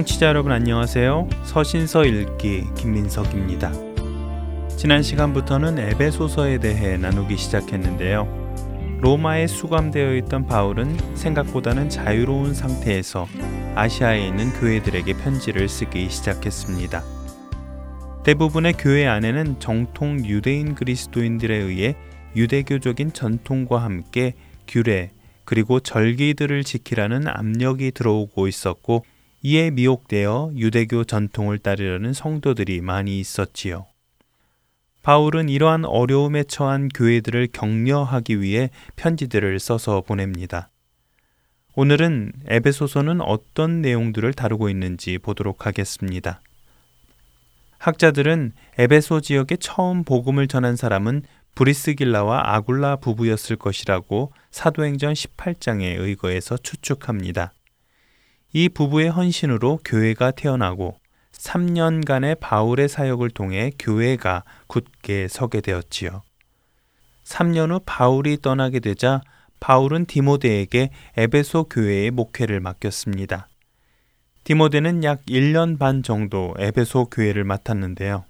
청취자 여러분 안녕하세요. 서신서 읽기 김민석입니다. 지난 시간부터는 에베소서에 대해 나누기 시작했는데요. 로마에 수감되어 있던 바울은 생각보다는 자유로운 상태에서 아시아에 있는 교회들에게 편지를 쓰기 시작했습니다. 대부분의 교회 안에는 정통 유대인 그리스도인들에 의해 유대교적인 전통과 함께 규례 그리고 절기들을 지키라는 압력이 들어오고 있었고 이에 미혹되어 유대교 전통을 따르려는 성도들이 많이 있었지요. 바울은 이러한 어려움에 처한 교회들을 격려하기 위해 편지들을 써서 보냅니다. 오늘은 에베소서는 어떤 내용들을 다루고 있는지 보도록 하겠습니다. 학자들은 에베소 지역에 처음 복음을 전한 사람은 브리스길라와 아굴라 부부였을 것이라고 사도행전 18장에 의거해서 추측합니다. 이 부부의 헌신으로 교회가 태어나고 3년간의 바울의 사역을 통해 교회가 굳게 서게 되었지요. 3년 후 바울이 떠나게 되자 바울은 디모데에게 에베소 교회의 목회를 맡겼습니다. 디모데는 약 1년 반 정도 에베소 교회를 맡았는데요.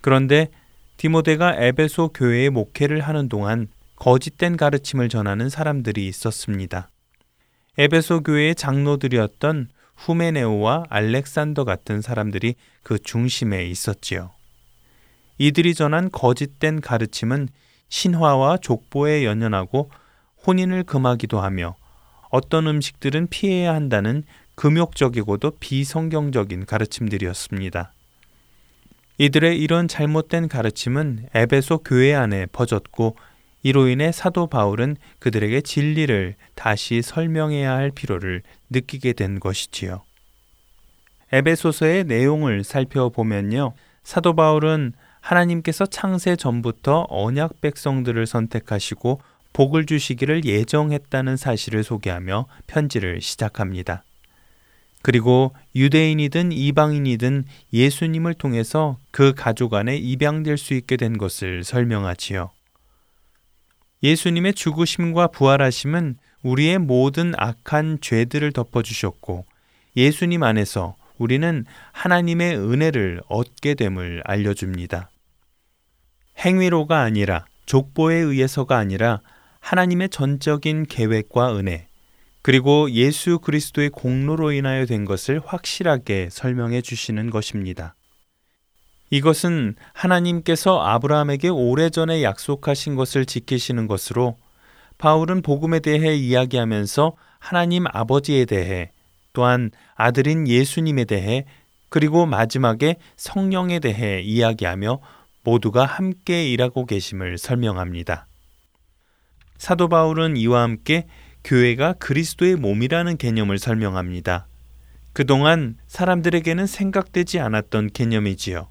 그런데 디모데가 에베소 교회의 목회를 하는 동안 거짓된 가르침을 전하는 사람들이 있었습니다. 에베소 교회의 장로들이었던 후메네오와 알렉산더 같은 사람들이 그 중심에 있었지요. 이들이 전한 거짓된 가르침은 신화와 족보에 연연하고 혼인을 금하기도 하며 어떤 음식들은 피해야 한다는 금욕적이고도 비성경적인 가르침들이었습니다. 이들의 이런 잘못된 가르침은 에베소 교회 안에 퍼졌고 이로 인해 사도 바울은 그들에게 진리를 다시 설명해야 할 필요를 느끼게 된 것이지요. 에베소서의 내용을 살펴보면요. 사도 바울은 하나님께서 창세 전부터 언약 백성들을 선택하시고 복을 주시기를 예정했다는 사실을 소개하며 편지를 시작합니다. 그리고 유대인이든 이방인이든 예수님을 통해서 그 가족 안에 입양될 수 있게 된 것을 설명하지요. 예수님의 죽으심과 부활하심은 우리의 모든 악한 죄들을 덮어주셨고 예수님 안에서 우리는 하나님의 은혜를 얻게 됨을 알려줍니다. 행위로가 아니라 족보에 의해서가 아니라 하나님의 전적인 계획과 은혜, 그리고 예수 그리스도의 공로로 인하여 된 것을 확실하게 설명해 주시는 것입니다. 이것은 하나님께서 아브라함에게 오래전에 약속하신 것을 지키시는 것으로 바울은 복음에 대해 이야기하면서 하나님 아버지에 대해 또한 아들인 예수님에 대해 그리고 마지막에 성령에 대해 이야기하며 모두가 함께 일하고 계심을 설명합니다. 사도 바울은 이와 함께 교회가 그리스도의 몸이라는 개념을 설명합니다. 그동안 사람들에게는 생각되지 않았던 개념이지요.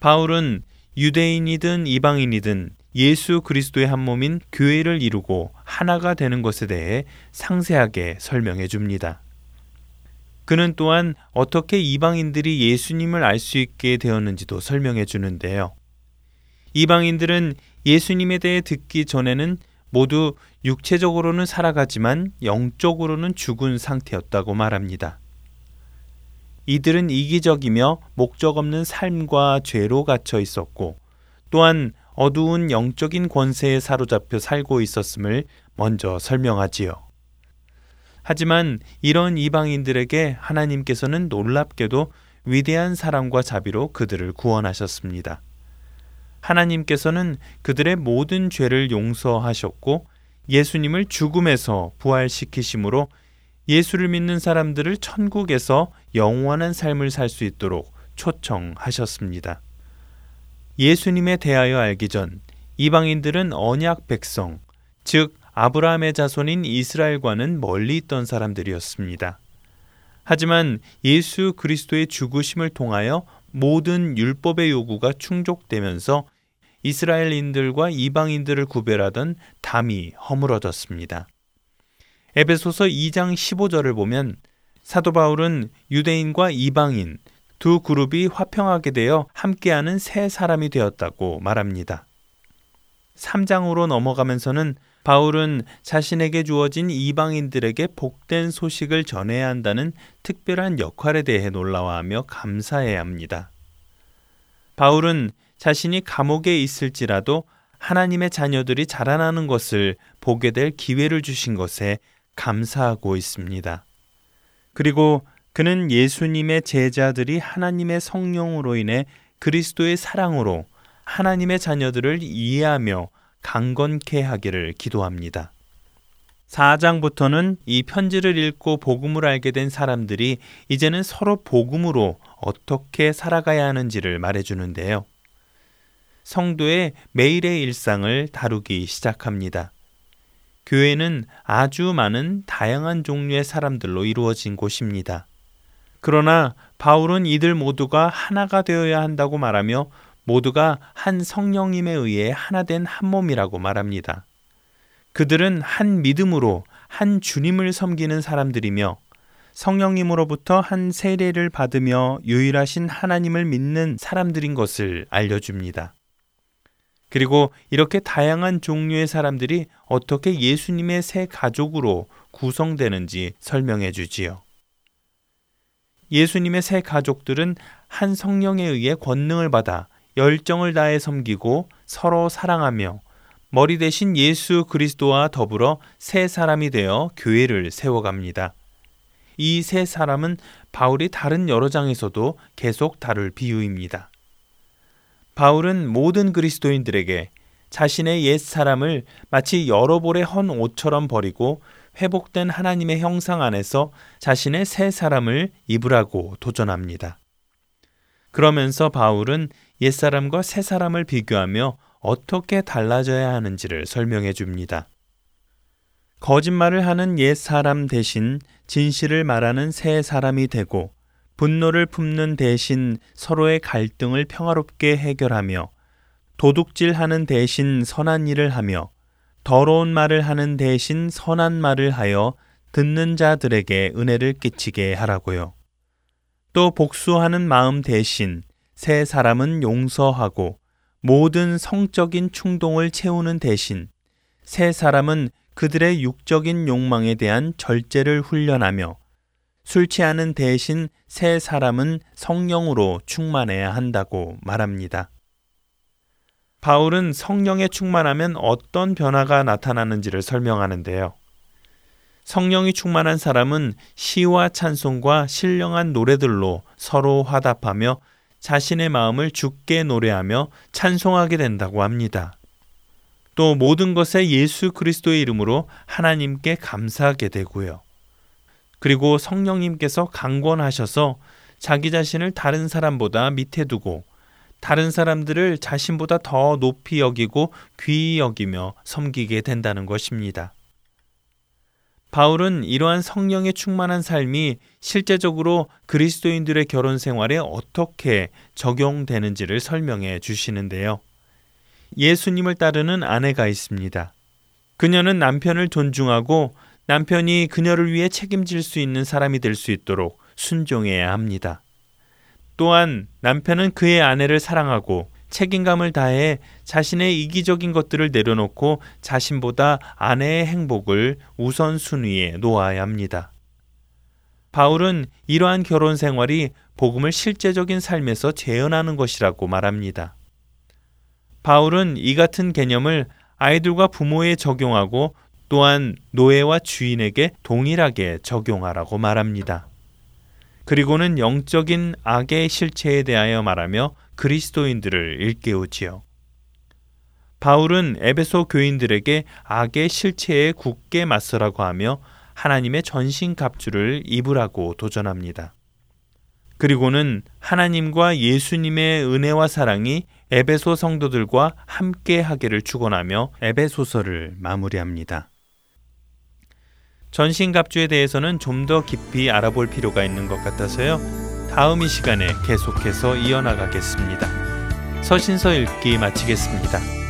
바울은 유대인이든 이방인이든 예수 그리스도의 한 몸인 교회를 이루고 하나가 되는 것에 대해 상세하게 설명해 줍니다. 그는 또한 어떻게 이방인들이 예수님을 알 수 있게 되었는지도 설명해 주는데요. 이방인들은 예수님에 대해 듣기 전에는 모두 육체적으로는 살아가지만 영적으로는 죽은 상태였다고 말합니다. 이들은 이기적이며 목적 없는 삶과 죄로 갇혀 있었고 또한 어두운 영적인 권세에 사로잡혀 살고 있었음을 먼저 설명하지요. 하지만 이런 이방인들에게 하나님께서는 놀랍게도 위대한 사랑과 자비로 그들을 구원하셨습니다. 하나님께서는 그들의 모든 죄를 용서하셨고 예수님을 죽음에서 부활시키심으로 예수를 믿는 사람들을 천국에서 영원한 삶을 살 수 있도록 초청하셨습니다. 예수님에 대하여 알기 전 이방인들은 언약 백성, 즉 아브라함의 자손인 이스라엘과는 멀리 있던 사람들이었습니다. 하지만 예수 그리스도의 죽으심을 통하여 모든 율법의 요구가 충족되면서 이스라엘인들과 이방인들을 구별하던 담이 허물어졌습니다. 에베소서 2장 15절을 보면 사도 바울은 유대인과 이방인 두 그룹이 화평하게 되어 함께하는 새 사람이 되었다고 말합니다. 3장으로 넘어가면서는 바울은 자신에게 주어진 이방인들에게 복된 소식을 전해야 한다는 특별한 역할에 대해 놀라워하며 감사해야 합니다. 바울은 자신이 감옥에 있을지라도 하나님의 자녀들이 자라나는 것을 보게 될 기회를 주신 것에 감사하고 있습니다. 그리고 그는 예수님의 제자들이 하나님의 성령으로 인해 그리스도의 사랑으로 하나님의 자녀들을 이해하며 강건케 하기를 기도합니다. 4장부터는 이 편지를 읽고 복음을 알게 된 사람들이 이제는 서로 복음으로 어떻게 살아가야 하는지를 말해주는데요. 성도의 매일의 일상을 다루기 시작합니다. 교회는 아주 많은 다양한 종류의 사람들로 이루어진 곳입니다. 그러나 바울은 이들 모두가 하나가 되어야 한다고 말하며 모두가 한 성령님에 의해 하나 된 한 몸이라고 말합니다. 그들은 한 믿음으로 한 주님을 섬기는 사람들이며 성령님으로부터 한 세례를 받으며 유일하신 하나님을 믿는 사람들인 것을 알려줍니다. 그리고 이렇게 다양한 종류의 사람들이 어떻게 예수님의 새 가족으로 구성되는지 설명해 주지요. 예수님의 새 가족들은 한 성령에 의해 권능을 받아 열정을 다해 섬기고 서로 사랑하며 머리 대신 예수 그리스도와 더불어 새 사람이 되어 교회를 세워갑니다. 이 세 사람은 바울이 다른 여러 장에서도 계속 다룰 비유입니다. 바울은 모든 그리스도인들에게 자신의 옛 사람을 마치 여러 볼의 헌 옷처럼 버리고 회복된 하나님의 형상 안에서 자신의 새 사람을 입으라고 도전합니다. 그러면서 바울은 옛 사람과 새 사람을 비교하며 어떻게 달라져야 하는지를 설명해 줍니다. 거짓말을 하는 옛 사람 대신 진실을 말하는 새 사람이 되고 분노를 품는 대신 서로의 갈등을 평화롭게 해결하며 도둑질하는 대신 선한 일을 하며 더러운 말을 하는 대신 선한 말을 하여 듣는 자들에게 은혜를 끼치게 하라고요. 또 복수하는 마음 대신 새 사람은 용서하고 모든 성적인 충동을 채우는 대신 새 사람은 그들의 육적인 욕망에 대한 절제를 훈련하며 술 취하는 대신 새 사람은 성령으로 충만해야 한다고 말합니다. 바울은 성령에 충만하면 어떤 변화가 나타나는지를 설명하는데요. 성령이 충만한 사람은 시와 찬송과 신령한 노래들로 서로 화답하며 자신의 마음을 죽게 노래하며 찬송하게 된다고 합니다. 또 모든 것에 예수 그리스도의 이름으로 하나님께 감사하게 되고요. 그리고 성령님께서 강권하셔서 자기 자신을 다른 사람보다 밑에 두고 다른 사람들을 자신보다 더 높이 여기고 귀히 여기며 섬기게 된다는 것입니다. 바울은 이러한 성령에 충만한 삶이 실제적으로 그리스도인들의 결혼 생활에 어떻게 적용되는지를 설명해 주시는데요. 예수님을 따르는 아내가 있습니다. 그녀는 남편을 존중하고 남편이 그녀를 위해 책임질 수 있는 사람이 될 수 있도록 순종해야 합니다. 또한 남편은 그의 아내를 사랑하고 책임감을 다해 자신의 이기적인 것들을 내려놓고 자신보다 아내의 행복을 우선순위에 놓아야 합니다. 바울은 이러한 결혼 생활이 복음을 실제적인 삶에서 재현하는 것이라고 말합니다. 바울은 이 같은 개념을 아이들과 부모에 적용하고 또한 노예와 주인에게 동일하게 적용하라고 말합니다. 그리고는 영적인 악의 실체에 대하여 말하며 그리스도인들을 일깨우지요. 바울은 에베소 교인들에게 악의 실체에 굳게 맞서라고 하며 하나님의 전신 갑주를 입으라고 도전합니다. 그리고는 하나님과 예수님의 은혜와 사랑이 에베소 성도들과 함께 하기를 축원하며 에베소서를 마무리합니다. 전신갑주에 대해서는 좀 더 깊이 알아볼 필요가 있는 것 같아서요. 다음 이 시간에 계속해서 이어나가겠습니다. 서신서 읽기 마치겠습니다.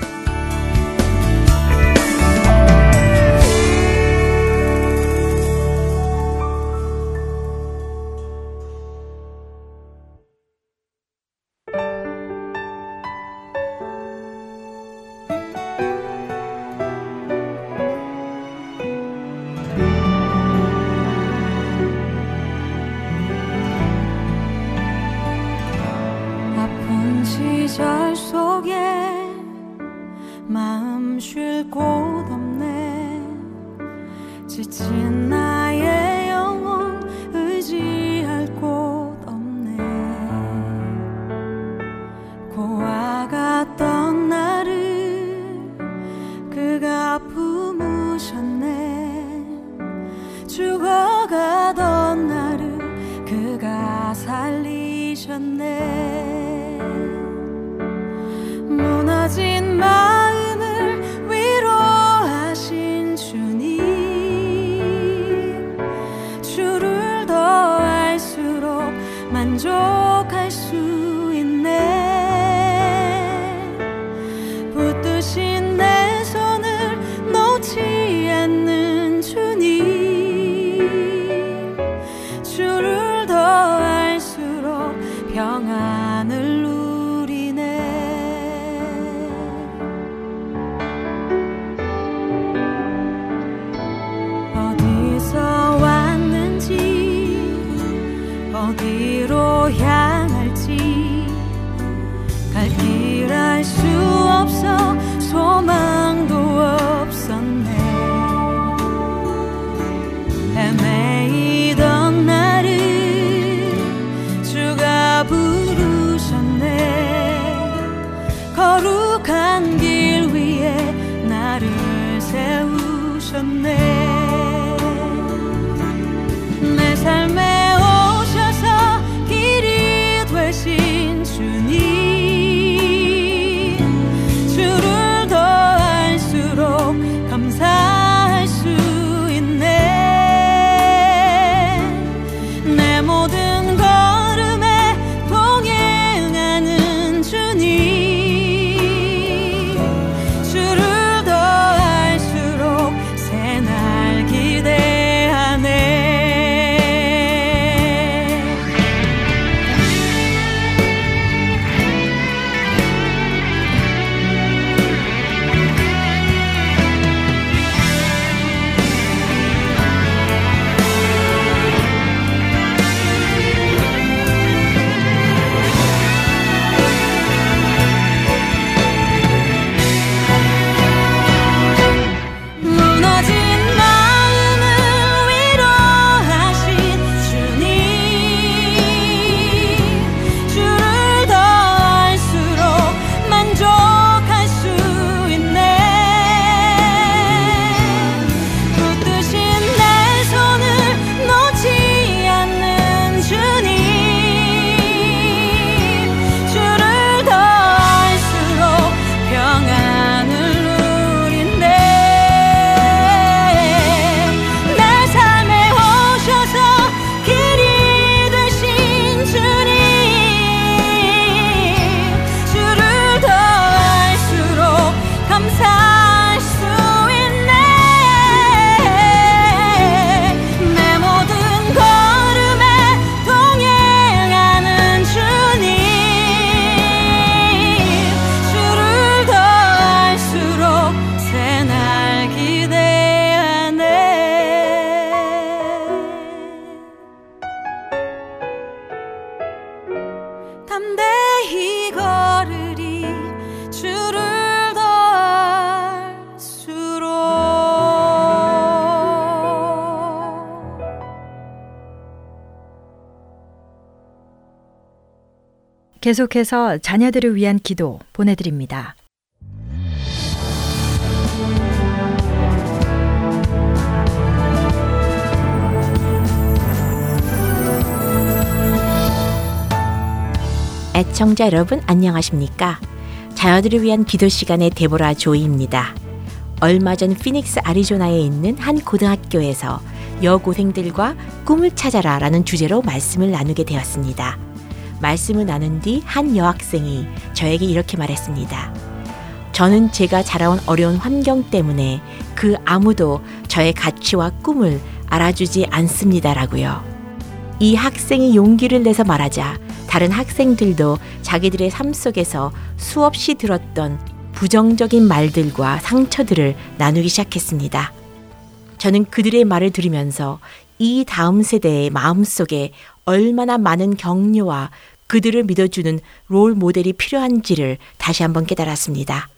내리셨네. 무너진 마음 계속해서 자녀들을 위한 기도 보내드립니다. 애청자 여러분 안녕하십니까? 자녀들을 위한 기도 시간의 데보라 조이입니다. 얼마 전 피닉스 아리조나에 있는 한 고등학교에서 여고생들과 꿈을 찾아라라는 주제로 말씀을 나누게 되었습니다. 말씀을 나눈 뒤 한 여학생이 저에게 이렇게 말했습니다. 저는 제가 자라온 어려운 환경 때문에 그 아무도 저의 가치와 꿈을 알아주지 않습니다라고요. 이 학생이 용기를 내서 말하자 다른 학생들도 자기들의 삶 속에서 수없이 들었던 부정적인 말들과 상처들을 나누기 시작했습니다. 저는 그들의 말을 들으면서 이 다음 세대의 마음속에 얼마나 많은 격려와 그들을 믿어주는 롤 모델이 필요한지를 다시 한번 깨달았습니다.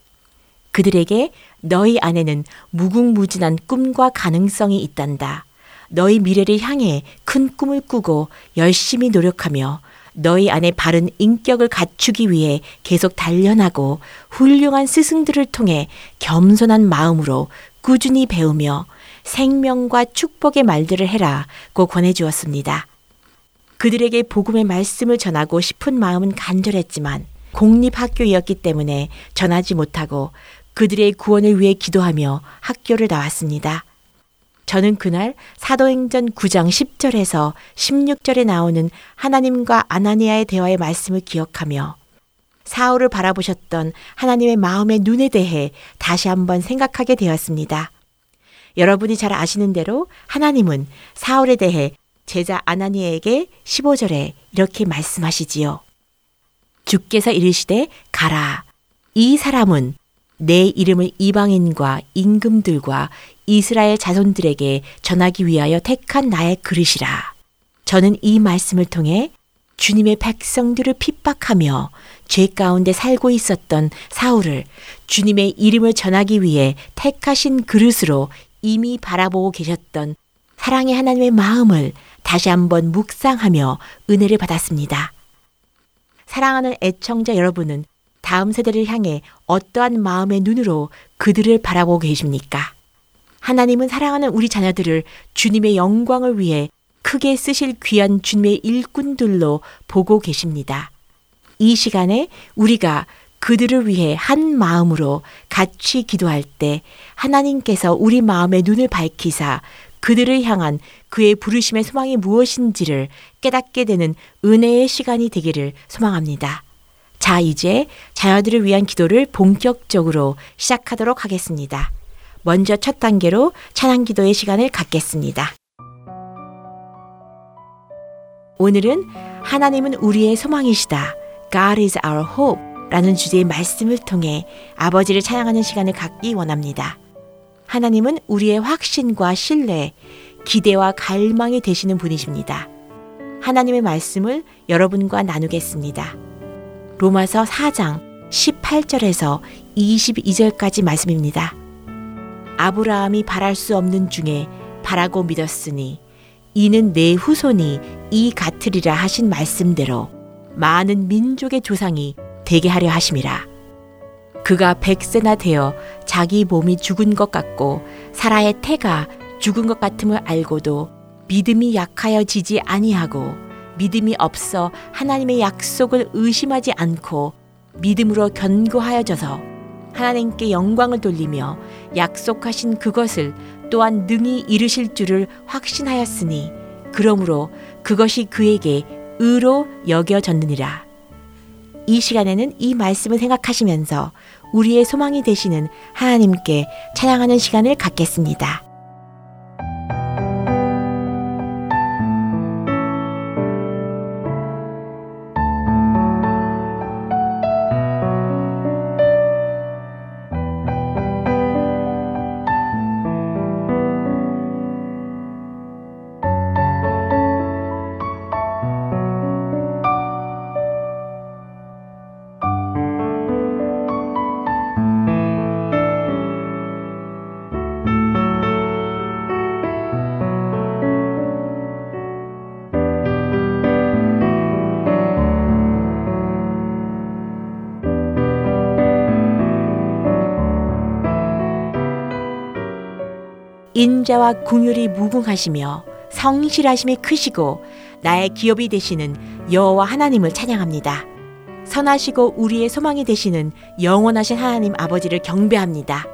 그들에게 너희 안에는 무궁무진한 꿈과 가능성이 있단다. 너희 미래를 향해 큰 꿈을 꾸고 열심히 노력하며 너희 안에 바른 인격을 갖추기 위해 계속 단련하고 훌륭한 스승들을 통해 겸손한 마음으로 꾸준히 배우며 생명과 축복의 말들을 해라고 권해 주었습니다. 그들에게 복음의 말씀을 전하고 싶은 마음은 간절했지만 공립학교이었기 때문에 전하지 못하고 그들의 구원을 위해 기도하며 학교를 나왔습니다. 저는 그날 사도행전 9장 10절에서 16절에 나오는 하나님과 아나니아의 대화의 말씀을 기억하며 사울을 바라보셨던 하나님의 마음의 눈에 대해 다시 한번 생각하게 되었습니다. 여러분이 잘 아시는 대로 하나님은 사울에 대해 제자 아나니에게 15절에 이렇게 말씀하시지요. 주께서 이르시되 가라. 이 사람은 내 이름을 이방인과 임금들과 이스라엘 자손들에게 전하기 위하여 택한 나의 그릇이라. 저는 이 말씀을 통해 주님의 백성들을 핍박하며 죄 가운데 살고 있었던 사울을 주님의 이름을 전하기 위해 택하신 그릇으로 이미 바라보고 계셨던 사랑의 하나님의 마음을 다시 한번 묵상하며 은혜를 받았습니다. 사랑하는 애청자 여러분은 다음 세대를 향해 어떠한 마음의 눈으로 그들을 바라보고 계십니까? 하나님은 사랑하는 우리 자녀들을 주님의 영광을 위해 크게 쓰실 귀한 주님의 일꾼들로 보고 계십니다. 이 시간에 우리가 그들을 위해 한 마음으로 같이 기도할 때 하나님께서 우리 마음의 눈을 밝히사 그들을 향한 그의 부르심의 소망이 무엇인지를 깨닫게 되는 은혜의 시간이 되기를 소망합니다. 자, 이제 자녀들을 위한 기도를 본격적으로 시작하도록 하겠습니다. 먼저 첫 단계로 찬양 기도의 시간을 갖겠습니다. 오늘은 하나님은 우리의 소망이시다. God is our hope. 라는 주제의 말씀을 통해 아버지를 찬양하는 시간을 갖기 원합니다. 하나님은 우리의 확신과 신뢰, 기대와 갈망이 되시는 분이십니다. 하나님의 말씀을 여러분과 나누겠습니다. 로마서 4장 18절에서 22절까지 말씀입니다. 아브라함이 바랄 수 없는 중에 바라고 믿었으니 이는 내 후손이 이 같으리라 하신 말씀대로 많은 민족의 조상이 되게 하려 하심이라. 그가 백세나 되어 자기 몸이 죽은 것 같고 사라의 태가 죽은 것 같음을 알고도 믿음이 약하여지지 아니하고 믿음이 없어 하나님의 약속을 의심하지 않고 믿음으로 견고하여져서 하나님께 영광을 돌리며 약속하신 그것을 또한 능히 이루실 줄을 확신하였으니 그러므로 그것이 그에게 의로 여겨졌느니라. 이 시간에는 이 말씀을 생각하시면서 우리의 소망이 되시는 하나님께 찬양하는 시간을 갖겠습니다. 인자와 궁율이 무궁하시며 성실하심이 크시고 나의 기업이 되시는 여호와 하나님을 찬양합니다. 선하시고 우리의 소망이 되시는 영원하신 하나님 아버지를 경배합니다.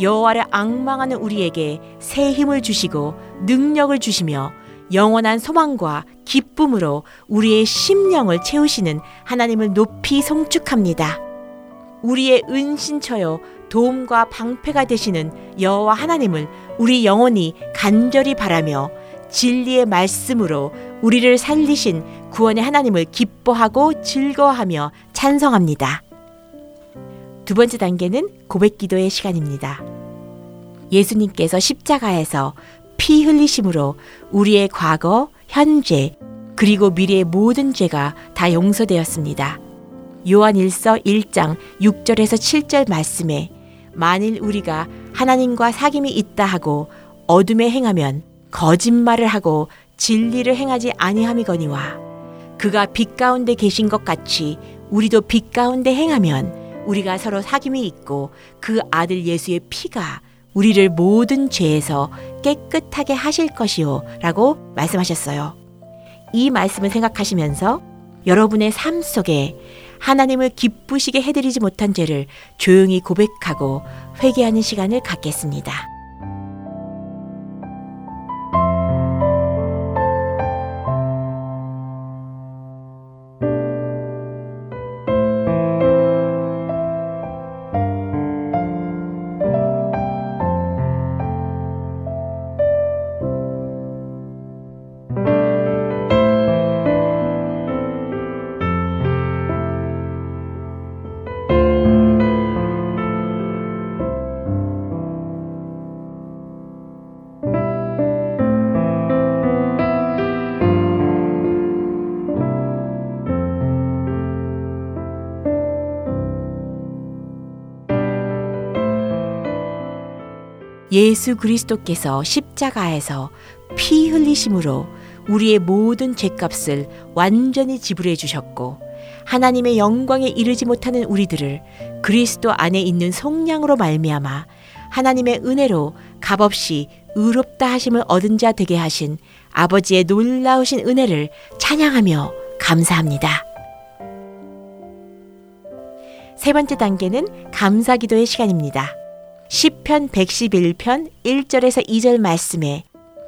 여호와를 악망하는 우리에게 새 힘을 주시고 능력을 주시며 영원한 소망과 기쁨으로 우리의 심령을 채우시는 하나님을 높이 송축합니다. 우리의 은신처요 도움과 방패가 되시는 여호와 하나님을 우리 영혼이 간절히 바라며 진리의 말씀으로 우리를 살리신 구원의 하나님을 기뻐하고 즐거워하며 찬성합니다. 두 번째 단계는 고백 기도의 시간입니다. 예수님께서 십자가에서 피 흘리심으로 우리의 과거, 현재, 그리고 미래의 모든 죄가 다 용서되었습니다. 요한 1서 1장 6절에서 7절 말씀에 만일 우리가 하나님과 사귐이 있다 하고 어둠에 행하면 거짓말을 하고 진리를 행하지 아니함이거니와 그가 빛 가운데 계신 것 같이 우리도 빛 가운데 행하면 우리가 서로 사귐이 있고 그 아들 예수의 피가 우리를 모든 죄에서 깨끗하게 하실 것이요 라고 말씀하셨어요. 이 말씀을 생각하시면서 여러분의 삶 속에 하나님을 기쁘시게 해드리지 못한 죄를 조용히 고백하고 회개하는 시간을 갖겠습니다. 예수 그리스도께서 십자가에서 피 흘리심으로 우리의 모든 죄값을 완전히 지불해 주셨고 하나님의 영광에 이르지 못하는 우리들을 그리스도 안에 있는 속량으로 말미암아 하나님의 은혜로 값없이 의롭다 하심을 얻은 자 되게 하신 아버지의 놀라우신 은혜를 찬양하며 감사합니다. 세 번째 단계는 감사 기도의 시간입니다. 시편 111편 1절에서 2절 말씀에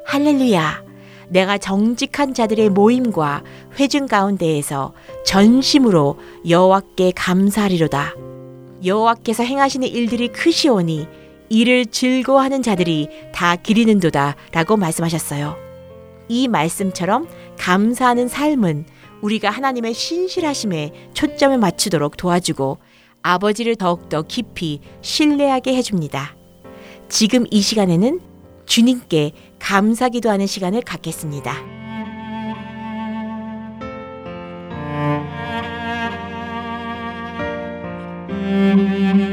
할렐루야 내가 정직한 자들의 모임과 회중 가운데에서 전심으로 여호와께 감사하리로다 여호와께서 행하시는 일들이 크시오니 이를 즐거워하는 자들이 다 기리는도다 라고 말씀하셨어요. 이 말씀처럼 감사하는 삶은 우리가 하나님의 신실하심에 초점을 맞추도록 도와주고 아버지를 더욱더 깊이 신뢰하게 해줍니다. 지금 이 시간에는 주님께 감사 기도하는 시간을 갖겠습니다. 우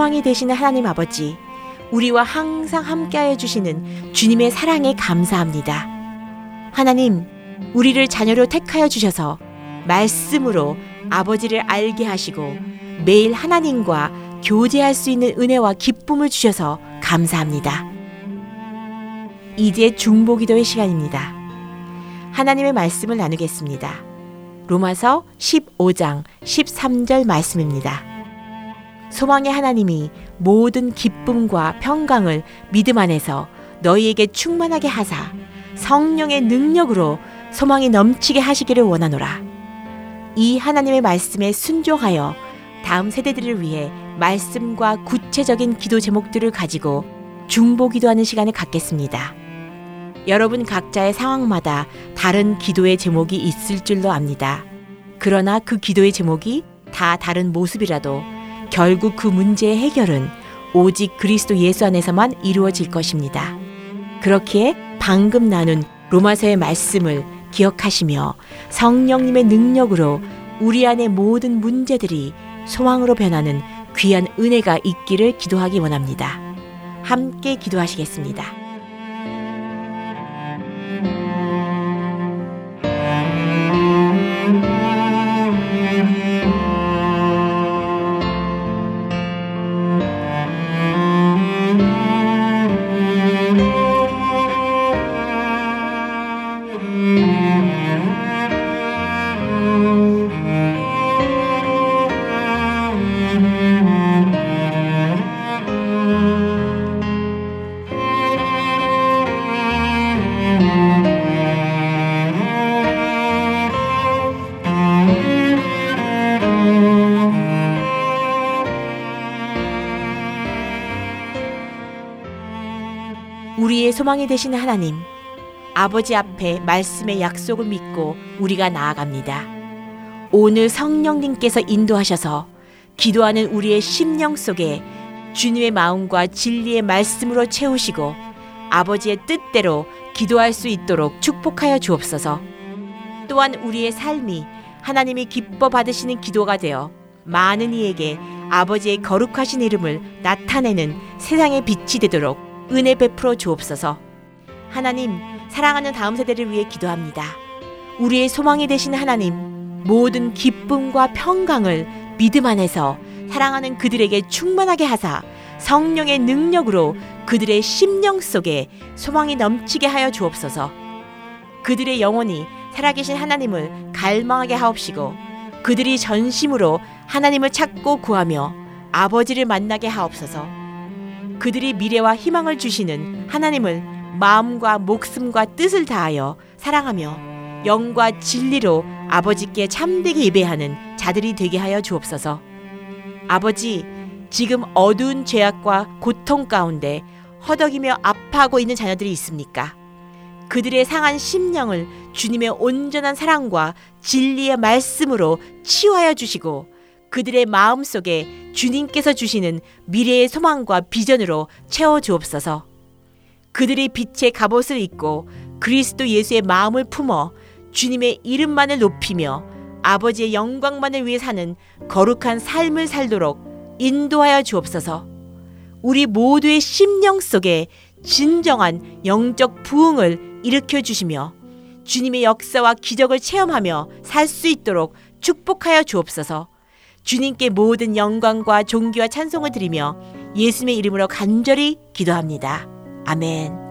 소망이 되시는 하나님 아버지, 우리와 항상 함께하여 주시는 주님의 사랑에 감사합니다. 하나님, 우리를 자녀로 택하여 주셔서 말씀으로 아버지를 알게 하시고 매일 하나님과 교제할 수 있는 은혜와 기쁨을 주셔서 감사합니다. 이제 중보기도의 시간입니다. 하나님의 말씀을 나누겠습니다. 로마서 15장 13절 말씀입니다. 소망의 하나님이 모든 기쁨과 평강을 믿음 안에서 너희에게 충만하게 하사 성령의 능력으로 소망이 넘치게 하시기를 원하노라. 이 하나님의 말씀에 순종하여 다음 세대들을 위해 말씀과 구체적인 기도 제목들을 가지고 중보 기도하는 시간을 갖겠습니다. 여러분 각자의 상황마다 다른 기도의 제목이 있을 줄로 압니다. 그러나 그 기도의 제목이 다 다른 모습이라도 결국 그 문제의 해결은 오직 그리스도 예수 안에서만 이루어질 것입니다. 그렇기에 방금 나눈 로마서의 말씀을 기억하시며 성령님의 능력으로 우리 안의 모든 문제들이 소망으로 변하는 귀한 은혜가 있기를 기도하기 원합니다. 함께 기도하시겠습니다. 소망이 되시는 하나님, 아버지 앞에 말씀의 약속을 믿고 우리가 나아갑니다. 오늘 성령님께서 인도하셔서 기도하는 우리의 심령 속에 주님의 마음과 진리의 말씀으로 채우시고 아버지의 뜻대로 기도할 수 있도록 축복하여 주옵소서. 또한 우리의 삶이 하나님이 기뻐 받으시는 기도가 되어 많은 이에게 아버지의 거룩하신 이름을 나타내는 세상의 빛이 되도록 은혜 베풀어 주옵소서. 하나님, 사랑하는 다음 세대를 위해 기도합니다. 우리의 소망이 되신 하나님, 모든 기쁨과 평강을 믿음 안에서 사랑하는 그들에게 충만하게 하사 성령의 능력으로 그들의 심령 속에 소망이 넘치게 하여 주옵소서. 그들의 영혼이 살아계신 하나님을 갈망하게 하옵시고 그들이 전심으로 하나님을 찾고 구하며 아버지를 만나게 하옵소서. 그들이 미래와 희망을 주시는 하나님을 마음과 목숨과 뜻을 다하여 사랑하며 영과 진리로 아버지께 참되게 예배하는 자들이 되게 하여 주옵소서. 아버지, 지금 어두운 죄악과 고통 가운데 허덕이며 아파하고 있는 자녀들이 있습니까? 그들의 상한 심령을 주님의 온전한 사랑과 진리의 말씀으로 치유하여 주시고 그들의 마음 속에 주님께서 주시는 미래의 소망과 비전으로 채워 주옵소서. 그들이 빛의 갑옷을 입고 그리스도 예수의 마음을 품어 주님의 이름만을 높이며 아버지의 영광만을 위해 사는 거룩한 삶을 살도록 인도하여 주옵소서. 우리 모두의 심령 속에 진정한 영적 부흥을 일으켜 주시며 주님의 역사와 기적을 체험하며 살 수 있도록 축복하여 주옵소서. 주님께 모든 영광과 존귀와 찬송을 드리며 예수님의 이름으로 간절히 기도합니다. 아멘.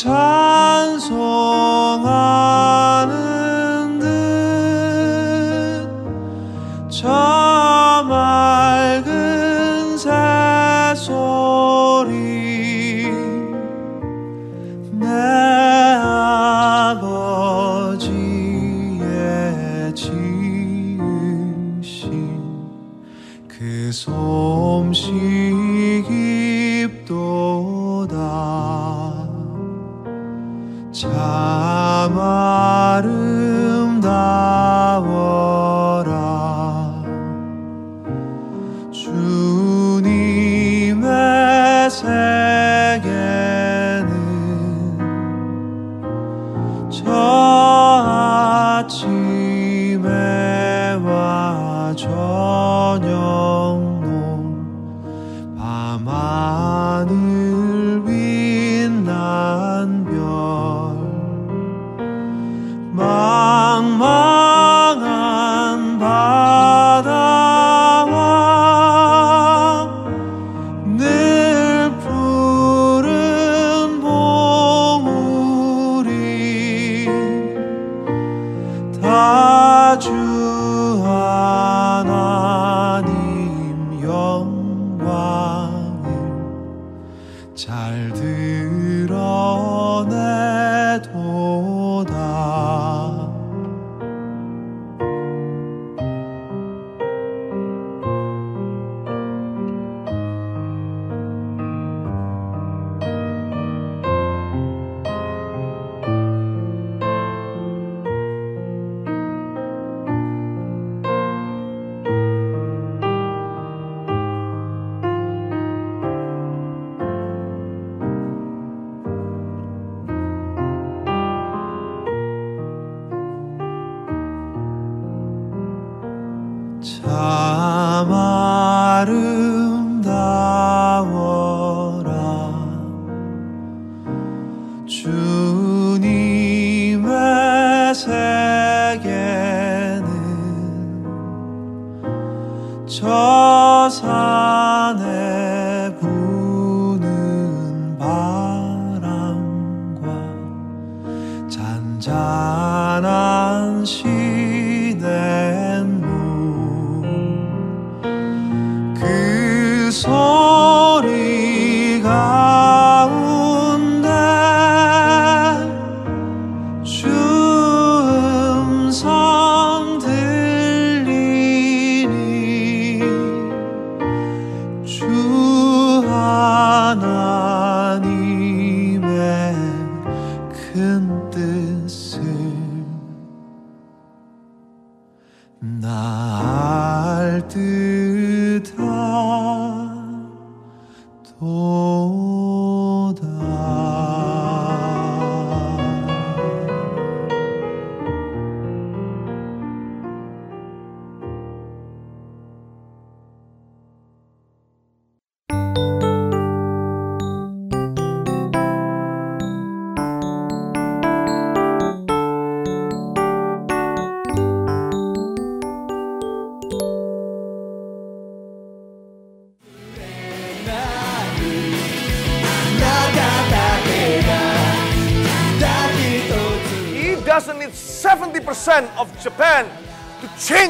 주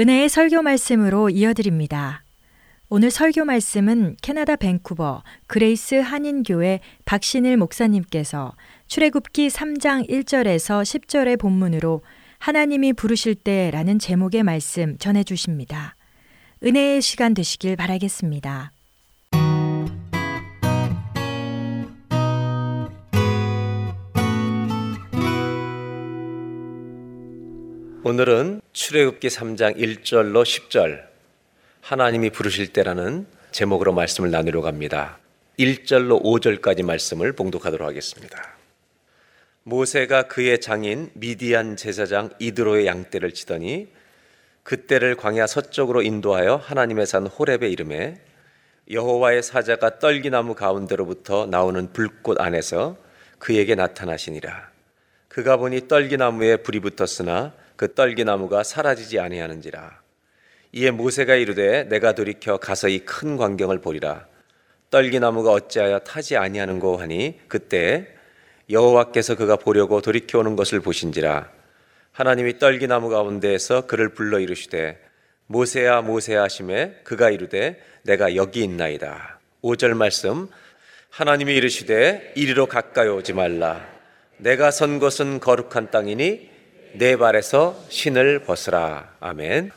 은혜의 설교 말씀으로 이어드립니다. 오늘 설교 말씀은 캐나다 밴쿠버 그레이스 한인교회 박신일 목사님께서 출애굽기 3장 1절에서 10절의 본문으로 하나님이 부르실 때라는 제목의 말씀 전해 주십니다. 은혜의 시간 되시길 바라겠습니다. 오늘은 출애굽기 3장 1절로 10절 하나님이 부르실 때라는 제목으로 말씀을 나누려고 합니다. 1절로 5절까지 말씀을 봉독하도록 하겠습니다. 모세가 그의 장인 미디안 제사장 이드로의 양떼를 치더니 그때를 광야 서쪽으로 인도하여 하나님의 산 호렙에 이름에 여호와의 사자가 떨기나무 가운데로부터 나오는 불꽃 안에서 그에게 나타나시니라. 그가 보니 떨기나무에 불이 붙었으나 그 떨기나무가 사라지지 아니하는지라. 이에 모세가 이르되 내가 돌이켜 가서 이 큰 광경을 보리라. 떨기나무가 어찌하여 타지 아니하는고 하니 그때 여호와께서 그가 보려고 돌이켜 오는 것을 보신지라. 하나님이 떨기나무 가운데에서 그를 불러 이르시되 모세야 모세야 하심에 그가 이르되 내가 여기 있나이다. 5절 말씀 하나님이 이르시되 이리로 가까이 오지 말라. 내가 선 곳은 거룩한 땅이니 내 발에서 신을 벗으라. 아멘.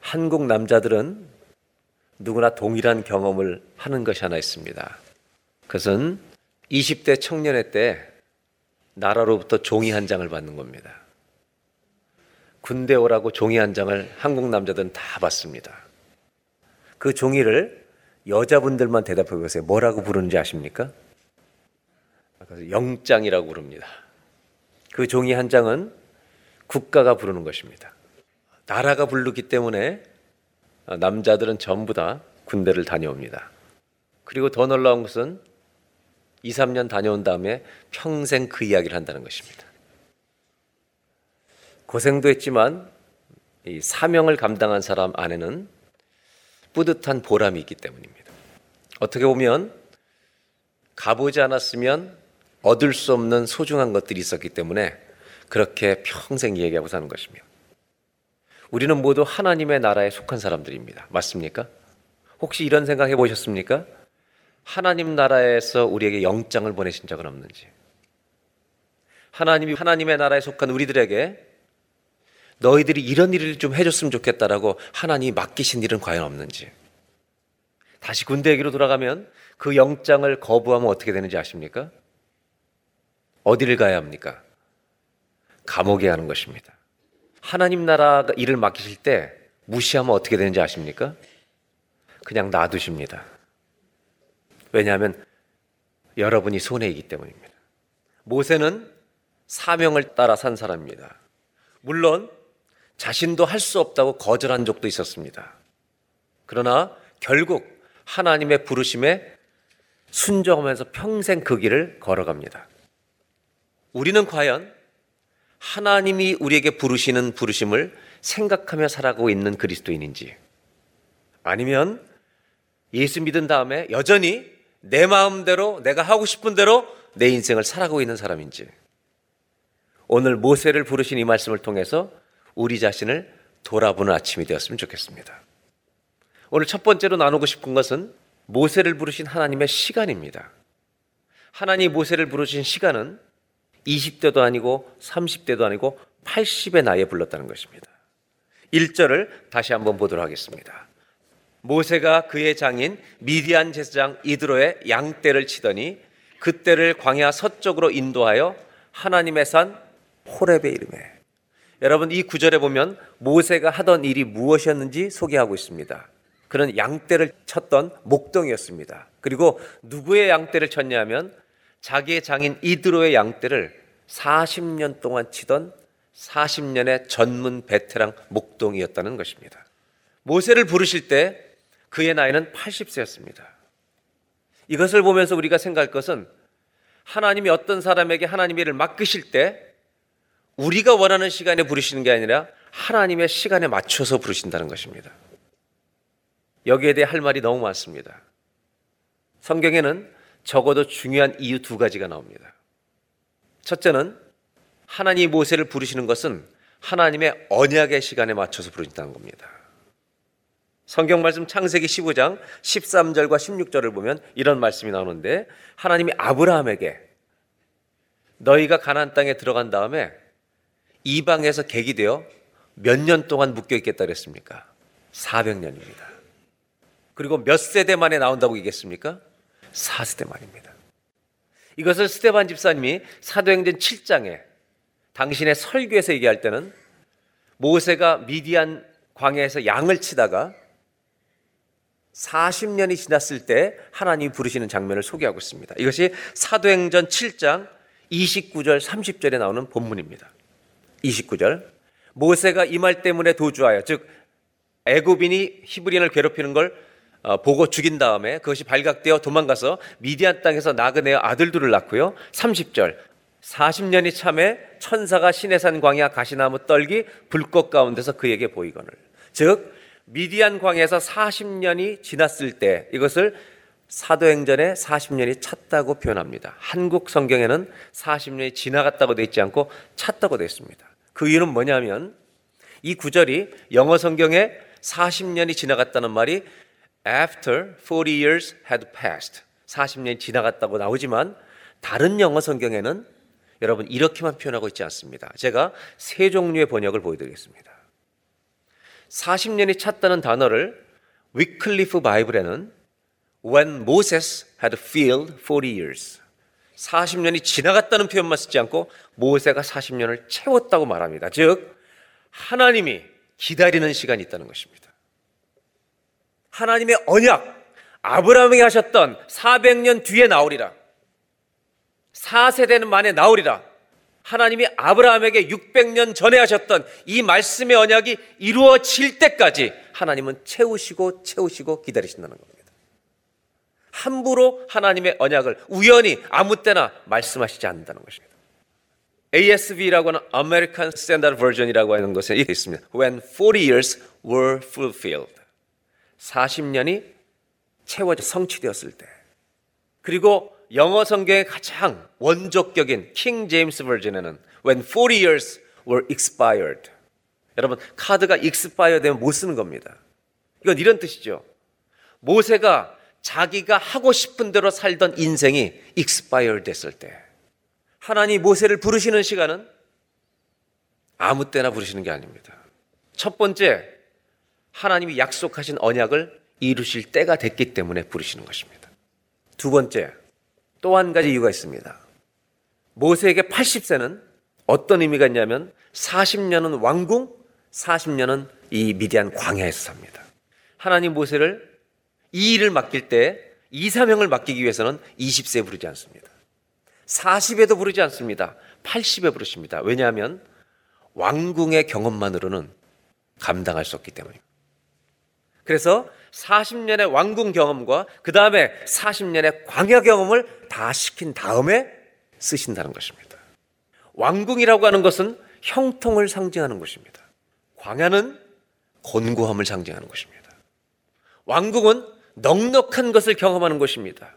한국 남자들은 누구나 동일한 경험을 하는 것이 하나 있습니다. 그것은 20대 청년회 때 나라로부터 종이 한 장을 받는 겁니다. 군대 오라고 종이 한 장을 한국 남자들은 다 받습니다. 그 종이를 여자분들만 대답해 보세요. 뭐라고 부르는지 아십니까? 영장이라고 부릅니다. 그 종이 한 장은 국가가 부르는 것입니다. 나라가 부르기 때문에 남자들은 전부 다 군대를 다녀옵니다. 그리고 더 놀라운 것은 2, 3년 다녀온 다음에 평생 그 이야기를 한다는 것입니다. 고생도 했지만 이 사명을 감당한 사람 안에는 뿌듯한 보람이 있기 때문입니다. 어떻게 보면 가보지 않았으면 얻을 수 없는 소중한 것들이 있었기 때문에 그렇게 평생 얘기하고 사는 것이며 우리는 모두 하나님의 나라에 속한 사람들입니다. 맞습니까? 혹시 이런 생각 해 보셨습니까? 하나님 나라에서 우리에게 영장을 보내신 적은 없는지 하나님이 하나님의 나라에 속한 우리들에게 너희들이 이런 일을 좀 해줬으면 좋겠다라고 하나님이 맡기신 일은 과연 없는지 다시 군대 얘기로 돌아가면 그 영장을 거부하면 어떻게 되는지 아십니까? 어디를 가야 합니까? 감옥에 가는 것입니다. 하나님 나라가 일을 맡기실 때 무시하면 어떻게 되는지 아십니까? 그냥 놔두십니다. 왜냐하면 여러분이 손해이기 때문입니다. 모세는 사명을 따라 산 사람입니다. 물론 자신도 할 수 없다고 거절한 적도 있었습니다. 그러나 결국 하나님의 부르심에 순종하면서 평생 그 길을 걸어갑니다. 우리는 과연 하나님이 우리에게 부르시는 부르심을 생각하며 살아가고 있는 그리스도인인지 아니면 예수 믿은 다음에 여전히 내 마음대로 내가 하고 싶은 대로 내 인생을 살아가고 있는 사람인지 오늘 모세를 부르신 이 말씀을 통해서 우리 자신을 돌아보는 아침이 되었으면 좋겠습니다. 오늘 첫 번째로 나누고 싶은 것은 모세를 부르신 하나님의 시간입니다. 하나님 모세를 부르신 시간은 20대도 아니고 30대도 아니고 80의 나이에 불렀다는 것입니다. 1절을 다시 한번 보도록 하겠습니다. 모세가 그의 장인 미디안 제사장 이드로의 양떼를 치더니 그때를 광야 서쪽으로 인도하여 하나님의 산 호렙의 이름에 여러분 이 구절에 보면 모세가 하던 일이 무엇이었는지 소개하고 있습니다. 그는 양떼를 쳤던 목동이었습니다. 그리고 누구의 양떼를 쳤냐면 자기의 장인 이드로의 양떼를 40년 동안 치던 40년의 전문 베테랑 목동이었다는 것입니다. 모세를 부르실 때 그의 나이는 80세였습니다. 이것을 보면서 우리가 생각할 것은 하나님이 어떤 사람에게 하나님의 일을 맡기실 때 우리가 원하는 시간에 부르시는 게 아니라 하나님의 시간에 맞춰서 부르신다는 것입니다. 여기에 대해 할 말이 너무 많습니다. 성경에는 적어도 중요한 이유 두 가지가 나옵니다. 첫째는 하나님 모세를 부르시는 것은 하나님의 언약의 시간에 맞춰서 부르신다는 겁니다. 성경 말씀 창세기 15장 13절과 16절을 보면 이런 말씀이 나오는데 하나님이 아브라함에게 너희가 가나안 땅에 들어간 다음에 이방에서 객이 되어 몇 년 동안 묶여 있겠다 그랬습니까? 400년입니다. 그리고 몇 세대 만에 나온다고 얘기했습니까? 4세대 만입니다. 이것을 스테반 집사님이 사도행전 7장에 당신의 설교에서 얘기할 때는 모세가 미디안 광야에서 양을 치다가 40년이 지났을 때 하나님이 부르시는 장면을 소개하고 있습니다. 이것이 사도행전 7장 29절 30절에 나오는 본문입니다. 29절 모세가 이 말 때문에 도주하여 즉 애굽인이 히브리인을 괴롭히는 걸 어, 보고 죽인 다음에 그것이 발각되어 도망가서 미디안 땅에서 나그네어 아들들을 낳고요. 30절 40년이 참에 천사가 시내산 광야 가시나무 떨기 불꽃 가운데서 그에게 보이거늘 즉 미디안 광야에서 40년이 지났을 때 이것을 사도행전에 40년이 찼다고 표현합니다. 한국 성경에는 40년이 지나갔다고 되어 있지 않고 찼다고 되어 있습니다. 그 이유는 뭐냐면 이 구절이 영어 성경에 40년이 지나갔다는 말이 after 40 years had passed 40년이 지나갔다고 나오지만 다른 영어 성경에는 여러분 이렇게만 표현하고 있지 않습니다. 제가 세 종류의 번역을 보여드리겠습니다. 40년이 찼다는 단어를 위클리프 바이블에는 When Moses had filled 40 years 40년이 지나갔다는 표현만 쓰지 않고 모세가 40년을 채웠다고 말합니다. 즉 하나님이 기다리는 시간이 있다는 것입니다. 하나님의 언약 아브라함에게 하셨던 400년 뒤에 나오리라. 4세대는 만에 나오리라. 하나님이 아브라함에게 600년 전에 하셨던 이 말씀의 언약이 이루어질 때까지 하나님은 채우시고 채우시고 기다리신다는 겁니다. 함부로 하나님의 언약을 우연히 아무 때나 말씀하시지 않는다는 것입니다. ASV라고 하는 American Standard Version이라고 하는 것에 있습니다. When 40 years were fulfilled. 40년이 채워져 성취되었을 때. 그리고 영어 성경의 가장 원조격인 킹 제임스 버전에는 when 40 years were expired. 여러분 카드가 expire 되면 못 쓰는 겁니다. 이건 이런 뜻이죠. 모세가 자기가 하고 싶은 대로 살던 인생이 expire 됐을 때 하나님 모세를 부르시는 시간은 아무 때나 부르시는 게 아닙니다. 첫 번째 하나님이 약속하신 언약을 이루실 때가 됐기 때문에 부르시는 것입니다. 두 번째 또 한 가지 이유가 있습니다. 모세에게 80세는 어떤 의미가 있냐면 40년은 왕궁, 40년은 이 미디안 광야에서 삽니다. 하나님 모세를 이 일을 맡길 때 이 사명을 맡기기 위해서는 20세에 부르지 않습니다. 40에도 부르지 않습니다. 80에 부르십니다. 왜냐하면 왕궁의 경험만으로는 감당할 수 없기 때문입니다. 그래서 40년의 왕궁 경험과 그 다음에 40년의 광야 경험을 다 시킨 다음에 쓰신다는 것입니다. 왕궁이라고 하는 것은 형통을 상징하는 것입니다. 광야는 곤고함을 상징하는 것입니다. 왕궁은 넉넉한 것을 경험하는 것입니다.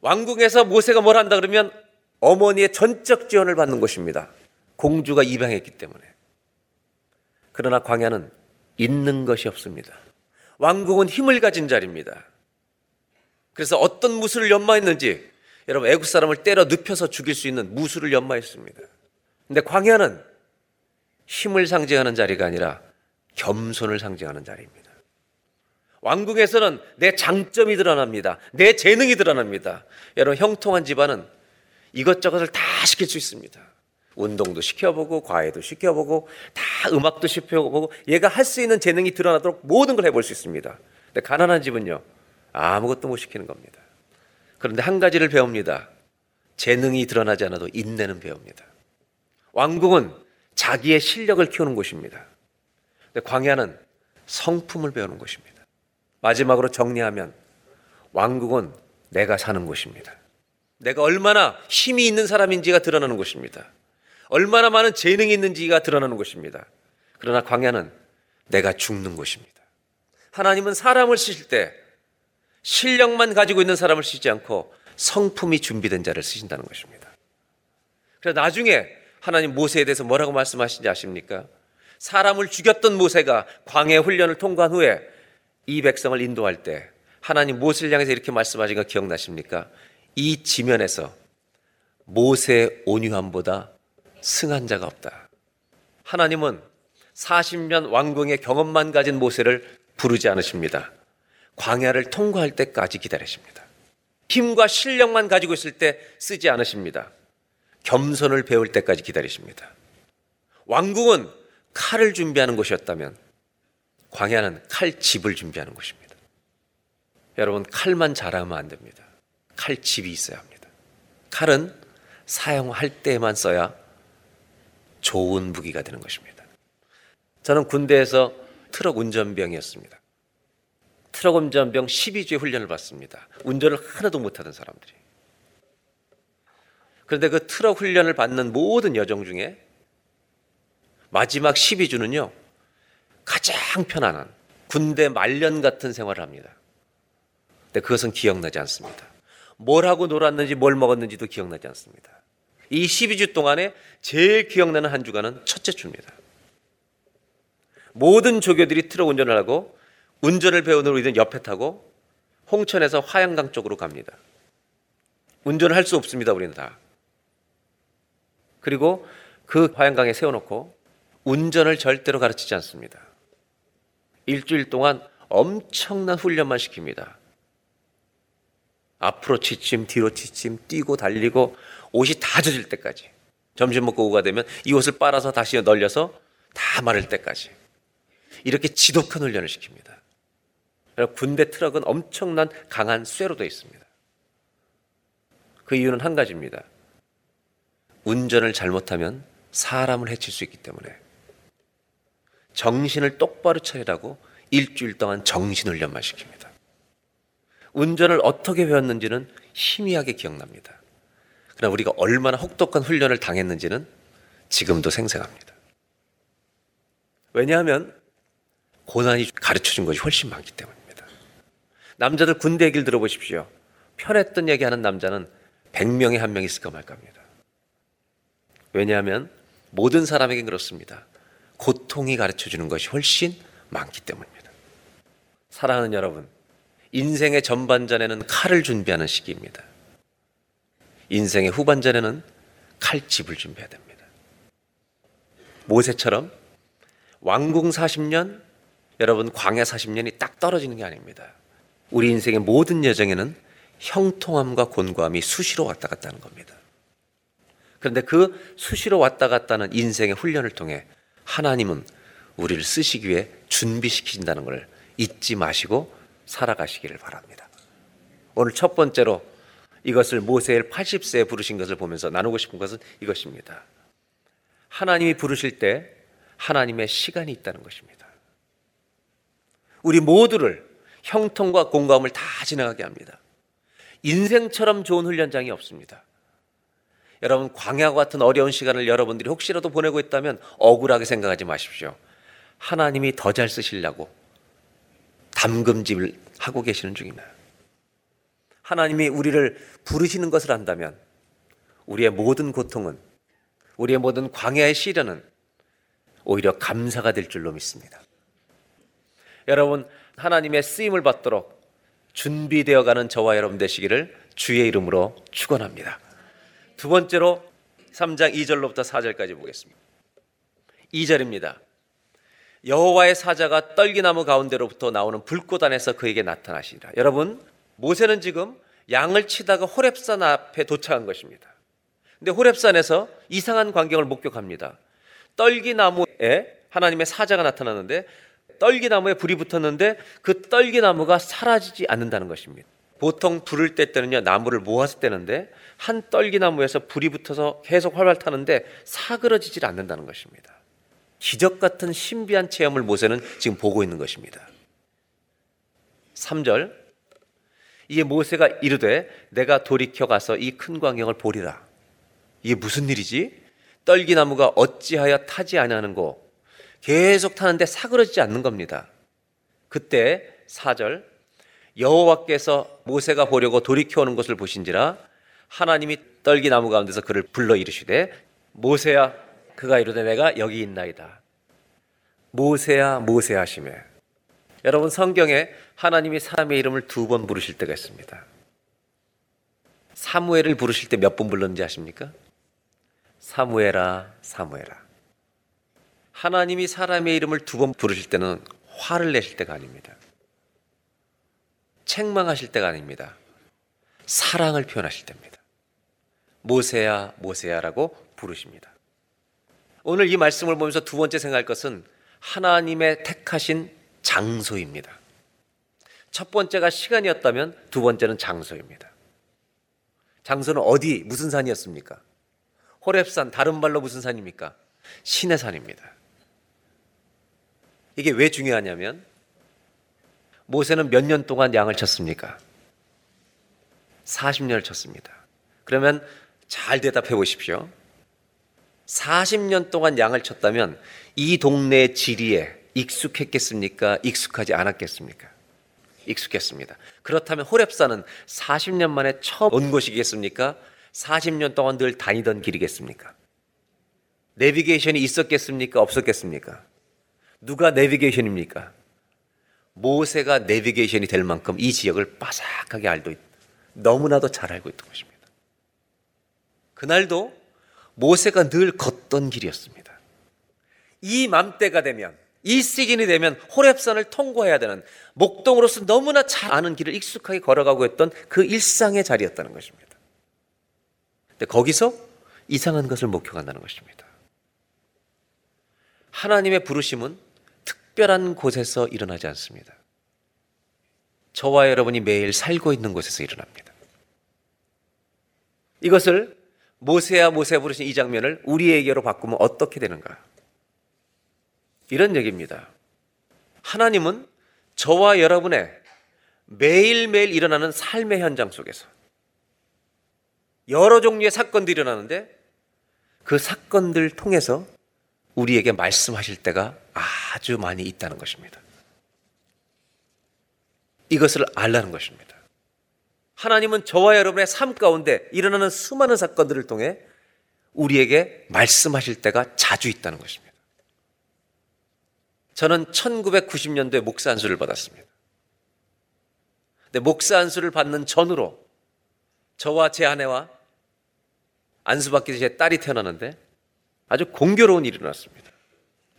왕궁에서 모세가 뭘 한다 그러면 어머니의 전적 지원을 받는 것입니다. 공주가 입양했기 때문에. 그러나 광야는 있는 것이 없습니다. 왕궁은 힘을 가진 자리입니다. 그래서 어떤 무술을 연마했는지 여러분 애국 사람을 때려 눕혀서 죽일 수 있는 무술을 연마했습니다. 근데 광야는 힘을 상징하는 자리가 아니라 겸손을 상징하는 자리입니다. 왕궁에서는 내 장점이 드러납니다. 내 재능이 드러납니다. 여러분 형통한 집안은 이것저것을 다 시킬 수 있습니다. 운동도 시켜보고 과외도 시켜보고 다 음악도 시켜보고 얘가 할 수 있는 재능이 드러나도록 모든 걸 해볼 수 있습니다. 근데 가난한 집은요 아무것도 못 시키는 겁니다. 그런데 한 가지를 배웁니다. 재능이 드러나지 않아도 인내는 배웁니다. 왕궁은 자기의 실력을 키우는 곳입니다. 근데 광야는 성품을 배우는 곳입니다. 마지막으로 정리하면 왕국은 내가 사는 곳입니다. 내가 얼마나 힘이 있는 사람인지가 드러나는 곳입니다. 얼마나 많은 재능이 있는지가 드러나는 곳입니다. 그러나 광야는 내가 죽는 곳입니다. 하나님은 사람을 쓰실 때 실력만 가지고 있는 사람을 쓰지 않고 성품이 준비된 자를 쓰신다는 것입니다. 그래서 나중에 하나님 모세에 대해서 뭐라고 말씀하신지 아십니까? 사람을 죽였던 모세가 광해 훈련을 통과한 후에 이 백성을 인도할 때 하나님 모세를 향해서 이렇게 말씀하신 거 기억나십니까? 이 지면에서 모세 온유함보다 승한 자가 없다. 하나님은 40년 왕궁의 경험만 가진 모세를 부르지 않으십니다. 광야를 통과할 때까지 기다리십니다. 힘과 실력만 가지고 있을 때 쓰지 않으십니다. 겸손을 배울 때까지 기다리십니다. 왕궁은 칼을 준비하는 곳이었다면 광야는 칼집을 준비하는 곳입니다. 여러분 칼만 잘하면 안 됩니다. 칼집이 있어야 합니다. 칼은 사용할 때만 써야 좋은 무기가 되는 것입니다. 저는 군대에서 트럭 운전병이었습니다. 트럭 운전병 12주의 훈련을 받습니다. 운전을 하나도 못하던 사람들이. 그런데 그 트럭 훈련을 받는 모든 여정 중에 마지막 12주는요, 가장 편안한 군대 말년 같은 생활을 합니다. 근데 그것은 기억나지 않습니다. 뭘 하고 놀았는지 뭘 먹었는지도 기억나지 않습니다. 이 12주 동안에 제일 기억나는 한 주간은 첫째 주입니다. 모든 조교들이 트럭 운전을 하고 운전을 배우는 우리들은 옆에 타고 홍천에서 화양강 쪽으로 갑니다. 운전을 할 수 없습니다, 우리는 다. 그리고 그 화양강에 세워놓고 운전을 절대로 가르치지 않습니다. 일주일 동안 엄청난 훈련만 시킵니다. 앞으로 지침, 뒤로 지침, 뛰고 달리고 옷이 다 젖을 때까지. 점심 먹고 오후가 되면 이 옷을 빨아서 다시 널려서 다 마를 때까지. 이렇게 지독한 훈련을 시킵니다. 군대 트럭은 엄청난 강한 쇠로 되어 있습니다. 그 이유는 한 가지입니다. 운전을 잘못하면 사람을 해칠 수 있기 때문에 정신을 똑바로 차리라고 일주일 동안 정신훈련만 시킵니다. 운전을 어떻게 배웠는지는 희미하게 기억납니다. 그러나 우리가 얼마나 혹독한 훈련을 당했는지는 지금도 생생합니다. 왜냐하면 고난이 가르쳐 준 것이 훨씬 많기 때문입니다. 남자들 군대 얘기를 들어보십시오. 편했던 얘기하는 남자는 100명에 한 명 있을까 말까 합니다. 왜냐하면 모든 사람에게 그렇습니다. 고통이 가르쳐 주는 것이 훨씬 많기 때문입니다. 사랑하는 여러분, 인생의 전반전에는 칼을 준비하는 시기입니다. 인생의 후반전에는 칼집을 준비해야 됩니다. 모세처럼 왕궁 40년, 여러분 광야 40년이 딱 떨어지는 게 아닙니다. 우리 인생의 모든 여정에는 형통함과 곤고함이 수시로 왔다 갔다 하는 겁니다. 그런데 그 수시로 왔다 갔다 하는 인생의 훈련을 통해 하나님은 우리를 쓰시기 위해 준비시키신다는 걸 잊지 마시고 살아가시기를 바랍니다. 오늘 첫 번째로 이것을 모세의 80세에 부르신 것을 보면서 나누고 싶은 것은 이것입니다. 하나님이 부르실 때 하나님의 시간이 있다는 것입니다. 우리 모두를 형통과 공감을 다 지나가게 합니다. 인생처럼 좋은 훈련장이 없습니다. 여러분 광야와 같은 어려운 시간을 여러분들이 혹시라도 보내고 있다면 억울하게 생각하지 마십시오. 하나님이 더 잘 쓰시려고 담금집을 하고 계시는 중입니다. 하나님이 우리를 부르시는 것을 안다면 우리의 모든 고통은 우리의 모든 광야의 시련은 오히려 감사가 될 줄로 믿습니다. 여러분 하나님의 쓰임을 받도록 준비되어 가는 저와 여러분 되시기를 주의 이름으로 축원합니다. 두 번째로 3장 2절로부터 4절까지 보겠습니다. 2절입니다. 여호와의 사자가 떨기나무 가운데로부터 나오는 불꽃 안에서 그에게 나타나시니라. 여러분, 모세는 지금 양을 치다가 호렙산 앞에 도착한 것입니다. 근데 호렙산에서 이상한 광경을 목격합니다. 떨기나무에 하나님의 사자가 나타나는데 떨기나무에 불이 붙었는데 그 떨기나무가 사라지지 않는다는 것입니다. 보통 불을 뗄 때는요 나무를 모아서 떼는데 한 떨기나무에서 불이 붙어서 계속 활활 타는데 사그러지질 않는다는 것입니다. 기적 같은 신비한 체험을 모세는 지금 보고 있는 것입니다. 3절 이에 모세가 이르되 내가 돌이켜 가서 이 큰 광경을 보리라. 이게 무슨 일이지? 떨기나무가 어찌하여 타지 아니하는고 계속 타는데 사그러지지 않는 겁니다. 그때 4절 여호와께서 모세가 보려고 돌이켜 오는 것을 보신지라 하나님이 떨기나무 가운데서 그를 불러 이르시되 모세야 그가 이르되 내가 여기 있나이다. 모세야 모세 하시며 여러분 성경에 하나님이 사람의 이름을 두 번 부르실 때가 있습니다. 사무엘을 부르실 때 몇 번 불렀는지 아십니까? 사무엘아 사무엘아 하나님이 사람의 이름을 두 번 부르실 때는 화를 내실 때가 아닙니다. 책망하실 때가 아닙니다. 사랑을 표현하실 때입니다. 모세야, 모세야라고 부르십니다. 오늘 이 말씀을 보면서 두 번째 생각할 것은 하나님의 택하신 장소입니다. 첫 번째가 시간이었다면 두 번째는 장소입니다. 장소는 어디, 무슨 산이었습니까? 호랩산, 다른 말로 무슨 산입니까? 신의 산입니다. 이게 왜 중요하냐면 모세는 몇 년 동안 양을 쳤습니까? 40년을 쳤습니다. 그러면 잘 대답해 보십시오. 40년 동안 양을 쳤다면 이 동네 지리에 익숙했겠습니까? 익숙하지 않았겠습니까? 익숙했습니다. 그렇다면 호랩산은 40년 만에 처음 온 곳이겠습니까? 40년 동안 늘 다니던 길이겠습니까? 내비게이션이 있었겠습니까? 없었겠습니까? 누가 내비게이션입니까? 모세가 내비게이션이 될 만큼 이 지역을 빠삭하게 알고 있, 너무나도 잘 알고 있던 것입니다. 그날도 모세가 늘 걷던 길이었습니다. 이 맘때가 되면 이 시즌이 되면 호랩산을 통과해야 되는 목동으로서 너무나 잘 아는 길을 익숙하게 걸어가고 했던 그 일상의 자리였다는 것입니다. 근데 거기서 이상한 것을 목격한다는 것입니다. 하나님의 부르심은 특별한 곳에서 일어나지 않습니다. 저와 여러분이 매일 살고 있는 곳에서 일어납니다. 이것을 모세야 모세 부르신 이 장면을 우리에게로 바꾸면 어떻게 되는가? 이런 얘기입니다. 하나님은 저와 여러분의 매일매일 일어나는 삶의 현장 속에서 여러 종류의 사건들이 일어나는데 그 사건들 통해서 우리에게 말씀하실 때가 아주 많이 있다는 것입니다. 이것을 알라는 것입니다. 하나님은 저와 여러분의 삶 가운데 일어나는 수많은 사건들을 통해 우리에게 말씀하실 때가 자주 있다는 것입니다. 저는 1990년도에 목사 안수를 받았습니다. 근데 목사 안수를 받는 전으로 저와 제 아내와 안수받기 전에 제 딸이 태어났는데 아주 공교로운 일이 일어났습니다.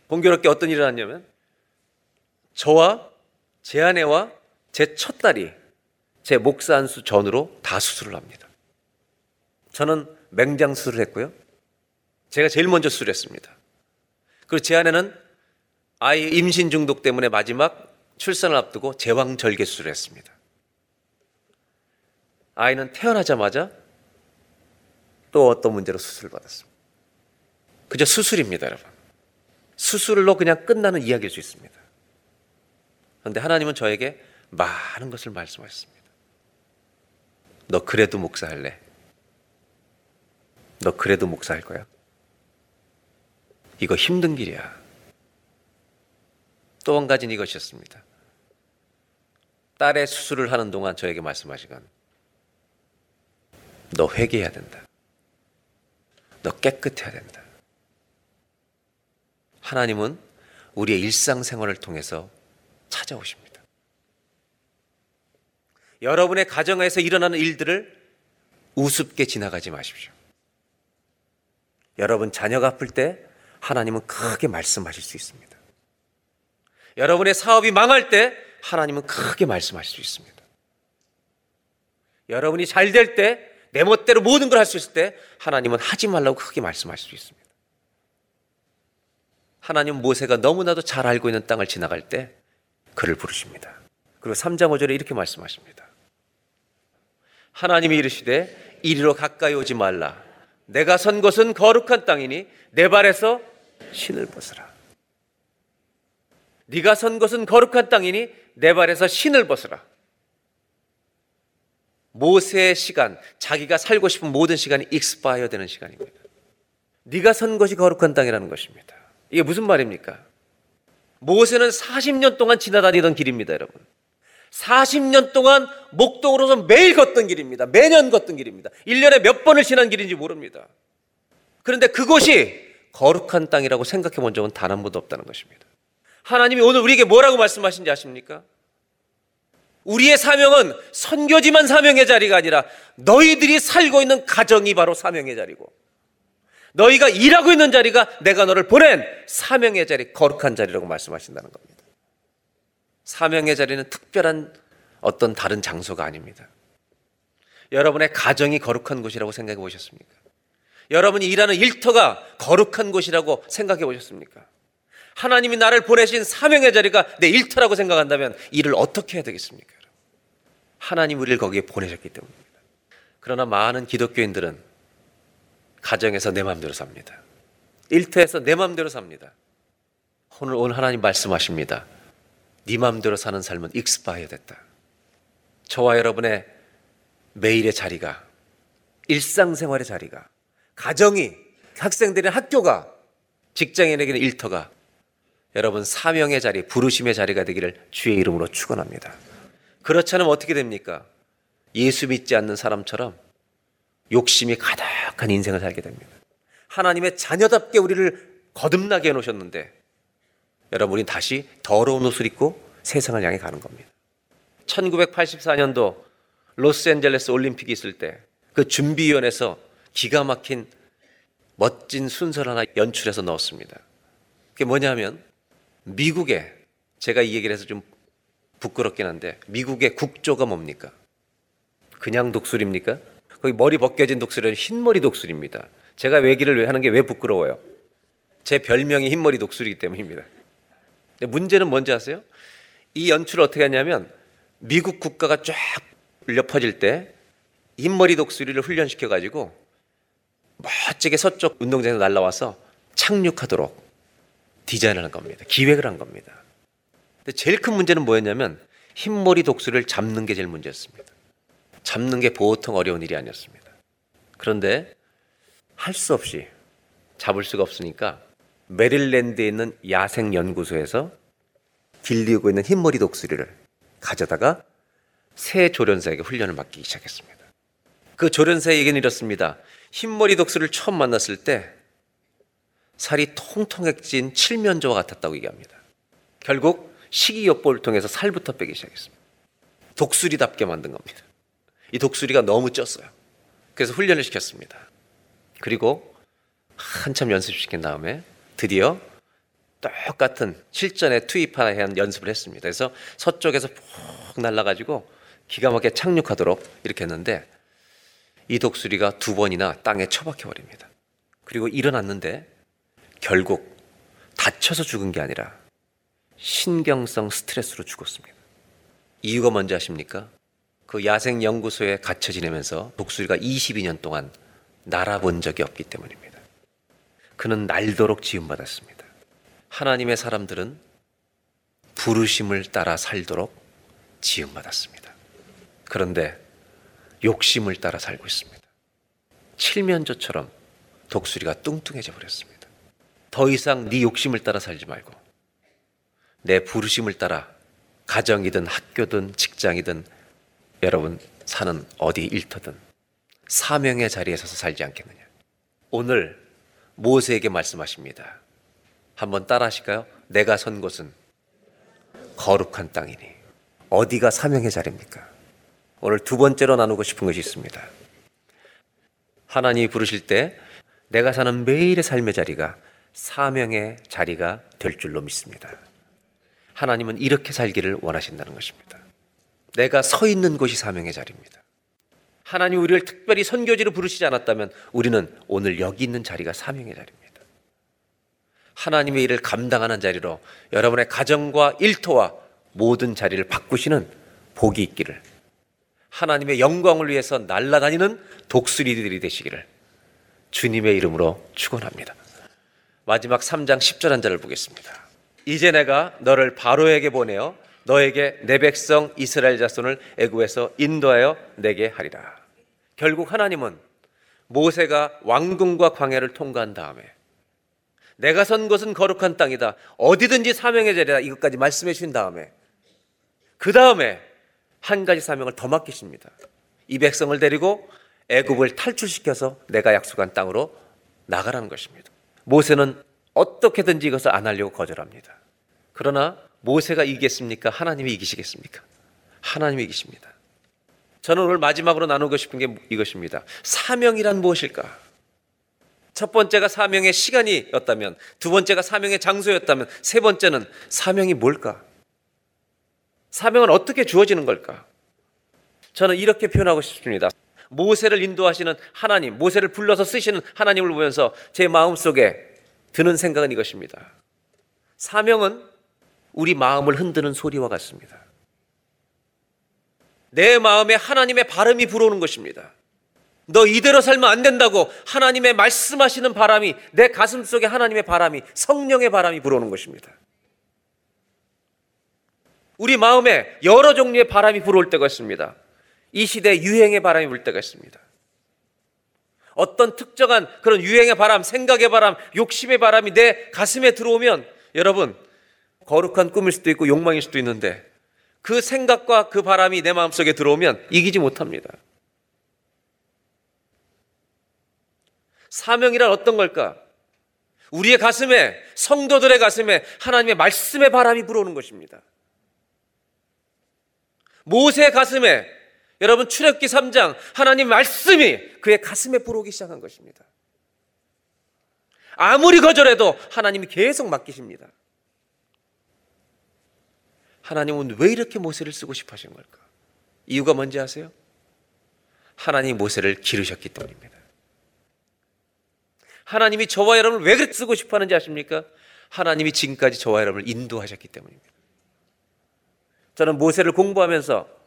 공교롭게 어떤 일이 일어났냐면 저와 제 아내와 제 첫 딸이 제 목사 안수 전으로 다 수술을 합니다. 저는 맹장 수술을 했고요. 제가 제일 먼저 수술했습니다. 그리고 제 아내는 아이 임신 중독 때문에 마지막 출산을 앞두고 제왕 절개 수술을 했습니다. 아이는 태어나자마자 또 어떤 문제로 수술을 받았습니다. 그저 수술입니다, 여러분. 수술로 그냥 끝나는 이야기일 수 있습니다. 그런데 하나님은 저에게 많은 것을 말씀하셨습니다. 너 그래도 목사할래? 너 그래도 목사할 거야? 이거 힘든 길이야. 또 한 가지는 이것이었습니다. 딸의 수술을 하는 동안 저에게 말씀하시건 너 회개해야 된다. 너 깨끗해야 된다. 하나님은 우리의 일상생활을 통해서 찾아오십니다. 여러분의 가정에서 일어나는 일들을 우습게 지나가지 마십시오. 여러분 자녀가 아플 때 하나님은 크게 말씀하실 수 있습니다. 여러분의 사업이 망할 때 하나님은 크게 말씀하실 수 있습니다. 여러분이 잘 될 때, 내 멋대로 모든 걸 할 수 있을 때 하나님은 하지 말라고 크게 말씀하실 수 있습니다. 하나님 모세가 너무나도 잘 알고 있는 땅을 지나갈 때 그를 부르십니다. 그리고 3장 5절에 이렇게 말씀하십니다. 하나님이 이르시되 이리로 가까이 오지 말라. 내가 선 곳은 거룩한 땅이니 내 발에서 신을 벗으라. 네가 선 곳은 거룩한 땅이니 내 발에서 신을 벗으라. 모세의 시간, 자기가 살고 싶은 모든 시간이 익스파이어 되는 시간입니다. 네가 선 것이 거룩한 땅이라는 것입니다. 이게 무슨 말입니까? 모세는 40년 동안 지나다니던 길입니다, 여러분. 40년 동안 목동으로서 매일 걷던 길입니다. 매년 걷던 길입니다. 1년에 몇 번을 지난 길인지 모릅니다. 그런데 그곳이 거룩한 땅이라고 생각해 본 적은 단 한 번도 없다는 것입니다. 하나님이 오늘 우리에게 뭐라고 말씀하신지 아십니까? 우리의 사명은 선교지만 사명의 자리가 아니라 너희들이 살고 있는 가정이 바로 사명의 자리고 너희가 일하고 있는 자리가 내가 너를 보낸 사명의 자리, 거룩한 자리라고 말씀하신다는 겁니다. 사명의 자리는 특별한 어떤 다른 장소가 아닙니다. 여러분의 가정이 거룩한 곳이라고 생각해 보셨습니까? 여러분이 일하는 일터가 거룩한 곳이라고 생각해 보셨습니까? 하나님이 나를 보내신 사명의 자리가 내 일터라고 생각한다면 일을 어떻게 해야 되겠습니까? 하나님 우리를 거기에 보내셨기 때문입니다. 그러나 많은 기독교인들은 가정에서 내 마음대로 삽니다. 일터에서 내 마음대로 삽니다. 오늘 오늘 하나님 말씀하십니다. 네 마음대로 사는 삶은 익스파이어 됐다. 저와 여러분의 매일의 자리가 일상생활의 자리가 가정이 학생들의 학교가 직장인에게는 일터가 여러분 사명의 자리, 부르심의 자리가 되기를 주의 이름으로 축원합니다. 그렇지 않으면 어떻게 됩니까? 예수 믿지 않는 사람처럼 욕심이 가득한 인생을 살게 됩니다. 하나님의 자녀답게 우리를 거듭나게 해 놓으셨는데 여러분 우 다시 더러운 옷을 입고 세상을 향해 가는 겁니다. 1984년도 로스앤젤레스 올림픽이 있을 때 그 준비위원회에서 기가 막힌 멋진 순서를 하나 연출해서 넣었습니다. 그게 뭐냐면 미국에 제가 이 얘기를 해서 좀 부끄럽긴 한데 미국의 국조가 뭡니까? 그냥 독수리입니까? 거기 머리 벗겨진 독수리는 흰머리 독수리입니다. 제가 얘기를 하는 게 왜 부끄러워요? 제 별명이 흰머리 독수리이기 때문입니다. 문제는 뭔지 아세요? 이 연출을 어떻게 하냐면 미국 국가가 쫙 울려 퍼질 때 흰머리 독수리를 훈련시켜 가지고 멋지게 서쪽 운동장에서 날라와서 착륙하도록 디자인을 한 겁니다. 기획을 한 겁니다. 근데 제일 큰 문제는 뭐였냐면 흰머리 독수리를 잡는 게 제일 문제였습니다. 잡는 게 보통 어려운 일이 아니었습니다. 그런데 할 수 없이 잡을 수가 없으니까 메릴랜드에 있는 야생 연구소에서 길리고 있는 흰머리 독수리를 가져다가 새 조련사에게 훈련을 맡기기 시작했습니다. 그 조련사의 얘기는 이렇습니다. 흰머리 독수리를 처음 만났을 때 살이 통통해진 칠면조와 같았다고 얘기합니다. 결국 식이요법을 통해서 살부터 빼기 시작했습니다. 독수리답게 만든 겁니다. 이 독수리가 너무 쪘어요. 그래서 훈련을 시켰습니다. 그리고 한참 연습시킨 다음에 드디어 똑같은 실전에 투입하는 연습을 했습니다. 그래서 서쪽에서 푹 날아가지고 기가 막히게 착륙하도록 이렇게 했는데 이 독수리가 두 번이나 땅에 처박혀 버립니다. 그리고 일어났는데 결국 다쳐서 죽은 게 아니라 신경성 스트레스로 죽었습니다. 이유가 뭔지 아십니까? 그 야생 연구소에 갇혀 지내면서 독수리가 22년 동안 날아본 적이 없기 때문입니다. 그는 날도록 지음받았습니다. 하나님의 사람들은 부르심을 따라 살도록 지음받았습니다. 그런데 욕심을 따라 살고 있습니다. 칠면조처럼 독수리가 뚱뚱해져 버렸습니다. 더 이상 네 욕심을 따라 살지 말고 내 부르심을 따라 가정이든 학교든 직장이든 여러분 사는 어디 일터든 사명의 자리에 서서 살지 않겠느냐. 오늘 모세에게 말씀하십니다. 한번 따라 하실까요? 내가 선 곳은 거룩한 땅이니 어디가 사명의 자리입니까? 오늘 두 번째로 나누고 싶은 것이 있습니다. 하나님이 부르실 때 내가 사는 매일의 삶의 자리가 사명의 자리가 될 줄로 믿습니다. 하나님은 이렇게 살기를 원하신다는 것입니다. 내가 서 있는 곳이 사명의 자리입니다. 하나님 우리를 특별히 선교지로 부르시지 않았다면 우리는 오늘 여기 있는 자리가 사명의 자리입니다. 하나님의 일을 감당하는 자리로 여러분의 가정과 일터와 모든 자리를 바꾸시는 복이 있기를 하나님의 영광을 위해서 날아다니는 독수리들이 되시기를 주님의 이름으로 축원합니다. 마지막 3장 10절 한 절을 보겠습니다. 이제 내가 너를 바로에게 보내어 너에게 내 백성 이스라엘 자손을 애굽에서 인도하여 내게 하리라. 결국 하나님은 모세가 왕궁과 광야를 통과한 다음에 내가 선 곳은 거룩한 땅이다. 어디든지 사명의 자리다. 이것까지 말씀해 주신 다음에 그 다음에 한 가지 사명을 더 맡기십니다. 이 백성을 데리고 애굽을 탈출시켜서 내가 약속한 땅으로 나가라는 것입니다. 모세는 어떻게든지 이것을 안 하려고 거절합니다. 그러나 모세가 이기겠습니까? 하나님이 이기시겠습니까? 하나님이 이기십니다. 저는 오늘 마지막으로 나누고 싶은 게 이것입니다. 사명이란 무엇일까? 첫 번째가 사명의 시간이었다면, 두 번째가 사명의 장소였다면, 세 번째는 사명이 뭘까? 사명은 어떻게 주어지는 걸까? 저는 이렇게 표현하고 싶습니다. 모세를 인도하시는 하나님, 모세를 불러서 쓰시는 하나님을 보면서 제 마음속에 드는 생각은 이것입니다. 사명은 우리 마음을 흔드는 소리와 같습니다. 내 마음에 하나님의 바람이 불어오는 것입니다. 너 이대로 살면 안 된다고 하나님의 말씀하시는 바람이 내 가슴 속에 하나님의 바람이 성령의 바람이 불어오는 것입니다. 우리 마음에 여러 종류의 바람이 불어올 때가 있습니다. 이 시대 유행의 바람이 불 때가 있습니다. 어떤 특정한 그런 유행의 바람, 생각의 바람, 욕심의 바람이 내 가슴에 들어오면 여러분 거룩한 꿈일 수도 있고 욕망일 수도 있는데 그 생각과 그 바람이 내 마음속에 들어오면 이기지 못합니다. 사명이란 어떤 걸까? 우리의 가슴에 성도들의 가슴에 하나님의 말씀의 바람이 불어오는 것입니다. 모세의 가슴에 여러분 출애굽기 3장 하나님 말씀이 그의 가슴에 불어오기 시작한 것입니다. 아무리 거절해도 하나님이 계속 맡기십니다. 하나님은 왜 이렇게 모세를 쓰고 싶어 하신 걸까? 이유가 뭔지 아세요? 하나님이 모세를 기르셨기 때문입니다. 하나님이 저와 여러분을 왜 그렇게 쓰고 싶어 하는지 아십니까? 하나님이 지금까지 저와 여러분을 인도하셨기 때문입니다. 저는 모세를 공부하면서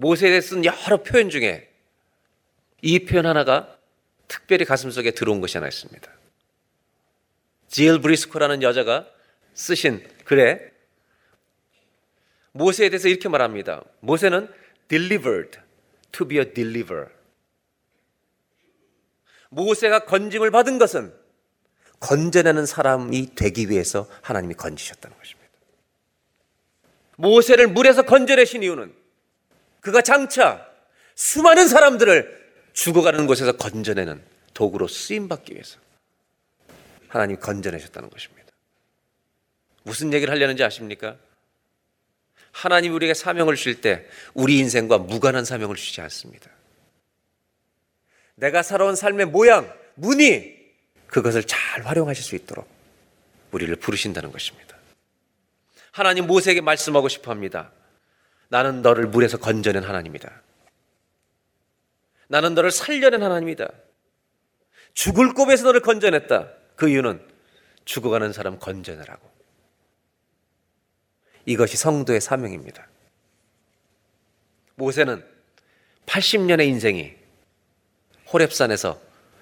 모세에 쓴 여러 표현 중에 이 표현 하나가 특별히 가슴속에 들어온 것이 하나 있습니다. 지엘 브리스코라는 여자가 쓰신 글에 모세에 대해서 이렇게 말합니다. 모세는 delivered to be a deliverer. 모세가 건짐을 받은 것은 건져내는 사람이 되기 위해서 하나님이 건지셨다는 것입니다. 모세를 물에서 건져내신 이유는 그가 장차 수많은 사람들을 죽어가는 곳에서 건져내는 도구로 쓰임받기 위해서 하나님이 건져내셨다는 것입니다. 무슨 얘기를 하려는지 아십니까? 하나님 우리에게 사명을 주실 때 우리 인생과 무관한 사명을 주지 않습니다. 내가 살아온 삶의 모양, 무늬, 그것을 잘 활용하실 수 있도록 우리를 부르신다는 것입니다. 하나님 모세에게 말씀하고 싶어 합니다. 나는 너를 물에서 건져낸 하나님이다. 나는 너를 살려낸 하나님이다. 죽을 곱에서 너를 건져냈다. 그 이유는 죽어가는 사람 건져내라고. 이것이 성도의 사명입니다. 모세는 80년의 인생이 호랩산에서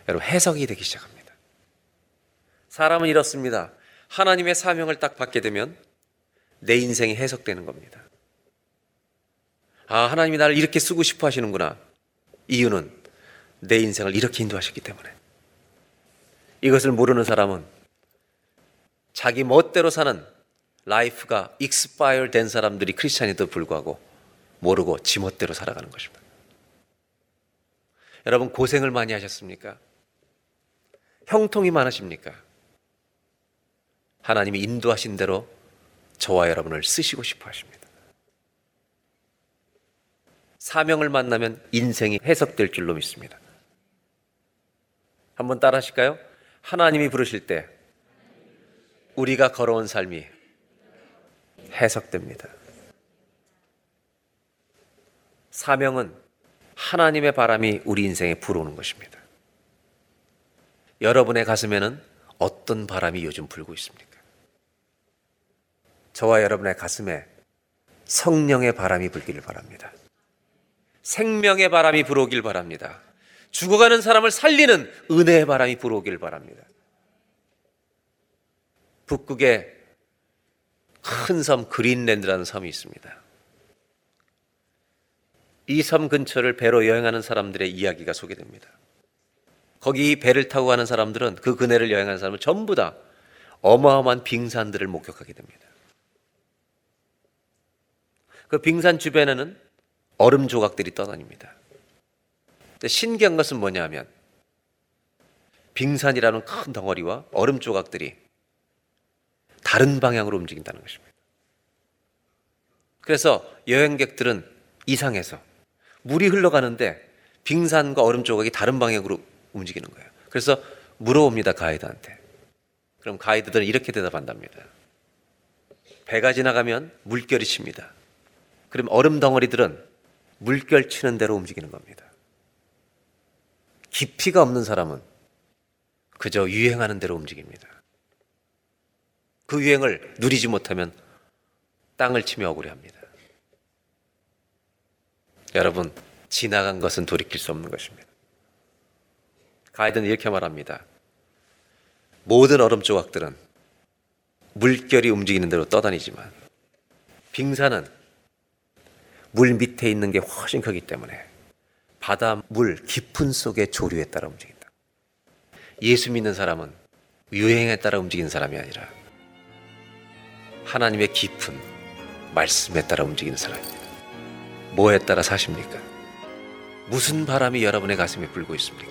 여러분 해석이 되기 시작합니다. 사람은 이렇습니다. 하나님의 사명을 딱 받게 되면 내 인생이 해석되는 겁니다. 아, 하나님이 나를 이렇게 쓰고 싶어 하시는구나. 이유는 내 인생을 이렇게 인도하셨기 때문에. 이것을 모르는 사람은 자기 멋대로 사는 life가 expire 된 사람들이 크리스찬에도 불구하고 모르고 지 멋대로 살아가는 것입니다. 여러분 고생을 많이 하셨습니까? 형통이 많으십니까? 하나님이 인도하신 대로 저와 여러분을 쓰시고 싶어 하십니다. 사명을 만나면 인생이 해석될 줄로 믿습니다. 한번 따라 하실까요? 하나님이 부르실 때 우리가 걸어온 삶이 해석됩니다. 사명은 하나님의 바람이 우리 인생에 불어오는 것입니다. 여러분의 가슴에는 어떤 바람이 요즘 불고 있습니까? 저와 여러분의 가슴에 성령의 바람이 불기를 바랍니다. 생명의 바람이 불어오길 바랍니다. 죽어가는 사람을 살리는 은혜의 바람이 불어오길 바랍니다. 북극에 큰 섬 그린랜드라는 섬이 있습니다. 이 섬 근처를 배로 여행하는 사람들의 이야기가 소개됩니다. 거기 배를 타고 가는 사람들은 그 그네를 여행하는 사람은 전부 다 어마어마한 빙산들을 목격하게 됩니다. 그 빙산 주변에는 얼음 조각들이 떠다닙니다. 신기한 것은 뭐냐면 빙산이라는 큰 덩어리와 얼음 조각들이 다른 방향으로 움직인다는 것입니다. 그래서 여행객들은 이상해서 물이 흘러가는데 빙산과 얼음 조각이 다른 방향으로 움직이는 거예요. 그래서 물어봅니다, 가이드한테. 그럼 가이드들은 이렇게 대답한답니다. 배가 지나가면 물결이 칩니다. 그럼 얼음 덩어리들은 물결 치는 대로 움직이는 겁니다. 깊이가 없는 사람은 그저 유행하는 대로 움직입니다. 그 유행을 누리지 못하면 땅을 치며 억울해합니다. 여러분, 지나간 것은 돌이킬 수 없는 것입니다. 가이드는 이렇게 말합니다. 모든 얼음 조각들은 물결이 움직이는 대로 떠다니지만 빙산은 물 밑에 있는 게 훨씬 크기 때문에 바다 물 깊은 속의 조류에 따라 움직인다. 예수 믿는 사람은 유행에 따라 움직이는 사람이 아니라 하나님의 깊은 말씀에 따라 움직이는 사람입니다. 뭐에 따라 사십니까? 무슨 바람이 여러분의 가슴에 불고 있습니까?